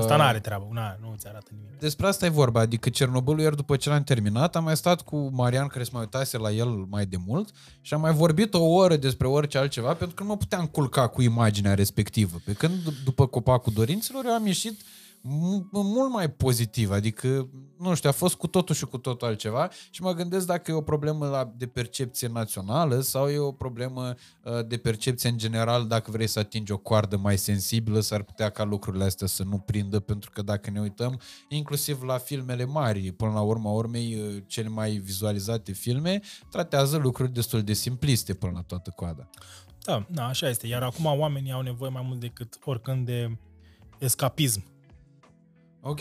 [SPEAKER 2] Asta nu are treabă, na, nu ți arată nimic.
[SPEAKER 1] Despre asta e vorba, adică Cernobâlul, iar după ce l-am terminat, am mai stat cu Marian, care se mai uitase la el mai de mult, și am mai vorbit o oră despre orice altceva, pentru că nu mă puteam culca cu imaginea respectivă. Pe când, după copacul dorinților, eu am ieșit mult mai pozitiv, adică, nu știu, a fost cu totul și cu totul altceva și mă gândesc dacă e o problemă la, de percepție națională sau e o problemă uh, de percepție în general, dacă vrei să atingi o coardă mai sensibilă, s-ar putea ca lucrurile astea să nu prindă, pentru că dacă ne uităm, inclusiv la filmele mari, până la urma urmei, uh, cele mai vizualizate filme, tratează lucruri destul de simpliste până la toată coada.
[SPEAKER 2] Da, da, așa este. Iar acum oamenii au nevoie mai mult decât oricând de escapism
[SPEAKER 1] Ok.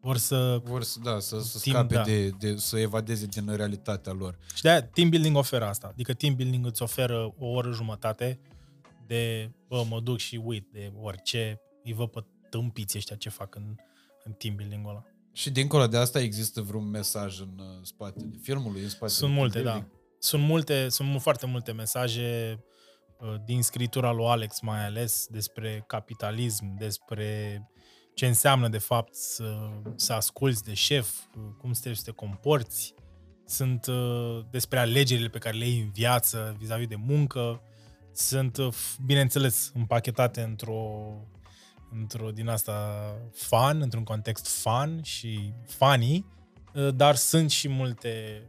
[SPEAKER 2] Vor să...
[SPEAKER 1] Vor să, da, să, să team, scape da. de, de, să evadeze din realitatea lor.
[SPEAKER 2] Și de team building oferă asta. Adică team building îți oferă o oră jumătate de, bă, mă duc și uit de orice, îi văd pe tâmpiți ăștia ce fac în, în team building-ul ăla.
[SPEAKER 1] Și dincolo de asta există vreun mesaj în uh, spatele filmului, în spatele
[SPEAKER 2] Sunt multe, da. Sunt multe, sunt foarte multe mesaje uh, din scritura lui Alex mai ales despre capitalism, despre ce înseamnă de fapt să, să asculți de șef, cum trebuie să te comporți, sunt uh, despre alegerile pe care le ai în viață vis-a-vis de muncă, sunt, uh, bineînțeles, împachetate într-o, într-o din asta fan, într-un context fan și funny, uh, dar sunt și multe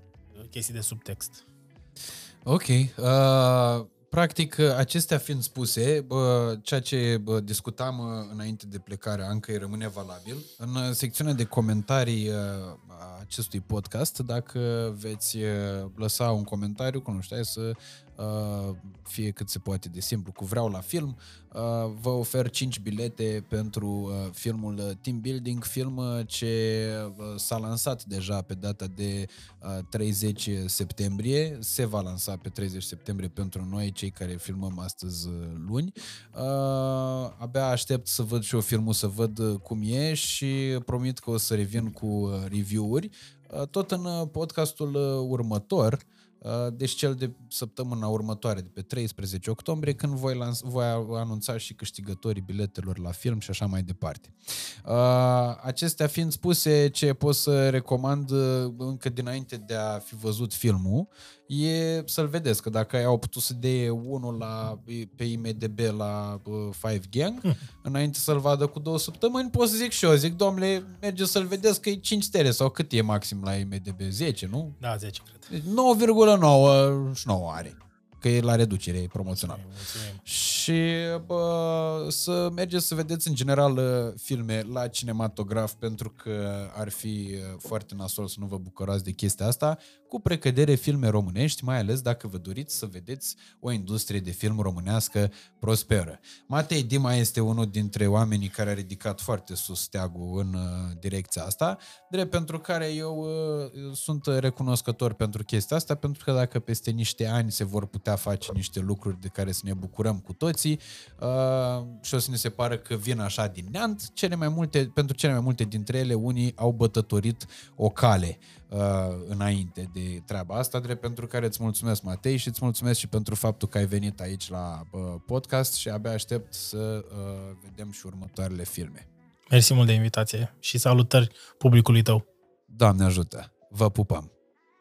[SPEAKER 2] chestii de subtext.
[SPEAKER 1] Ok. Uh, Practic, acestea fiind spuse, bă, ceea ce bă, discutam înainte de plecare încă rămâne valabil. În secțiunea de comentarii a acestui podcast, dacă veți lăsa un comentariu, cum nu știu, să fie cât se poate de simplu, cu vreau la film, vă ofer 5 bilete pentru filmul Team Building, film ce s-a lansat deja pe data de 30 septembrie, se va lansa pe 30 septembrie pentru noi, cei care filmăm astăzi luni. Abia aștept să văd și eu filmul, să văd cum e și promit că o să revin cu review-uri. Tot în podcastul următor, Uh, deci cel de săptămâna următoare, de pe 13 octombrie, când voi, lans- voi anunța și câștigătorii biletelor la film și așa mai departe. Uh, acestea fiind spuse, ce pot să recomand uh, încă dinainte de a fi văzut filmul, e să-l vedeți, că dacă ai au putut să dea unul la, pe IMDB la uh, Five Gang, înainte să-l vadă cu două săptămâni, pot să zic și eu, zic, domnule, merge să-l vedeți că e 5 stele sau cât e maxim la IMDB? 10, nu?
[SPEAKER 2] Da, 10 cred.
[SPEAKER 1] Deci 9,9 are că e la reducere promoțională. Și bă, să mergeți să vedeți în general uh, filme la cinematograf pentru că ar fi uh, foarte nasol să nu vă bucurați de chestia asta, cu precădere filme românești, mai ales dacă vă doriți să vedeți o industrie de film românească prosperă. Matei Dima este unul dintre oamenii care a ridicat foarte sus steagul în uh, direcția asta, drept pentru care eu sunt recunoscător pentru chestia asta, pentru că dacă peste niște ani se vor putea putea face niște lucruri de care să ne bucurăm cu toții uh, și o să ne se pară că vin așa din neant. Cele mai multe, pentru cele mai multe dintre ele, unii au bătătorit o cale uh, înainte de treaba asta, drept pentru care îți mulțumesc, Matei, și îți mulțumesc și pentru faptul că ai venit aici la uh, podcast și abia aștept să uh, vedem și următoarele filme.
[SPEAKER 2] Mersi mult de invitație și salutări publicului tău.
[SPEAKER 1] Doamne ajută! Vă pupăm!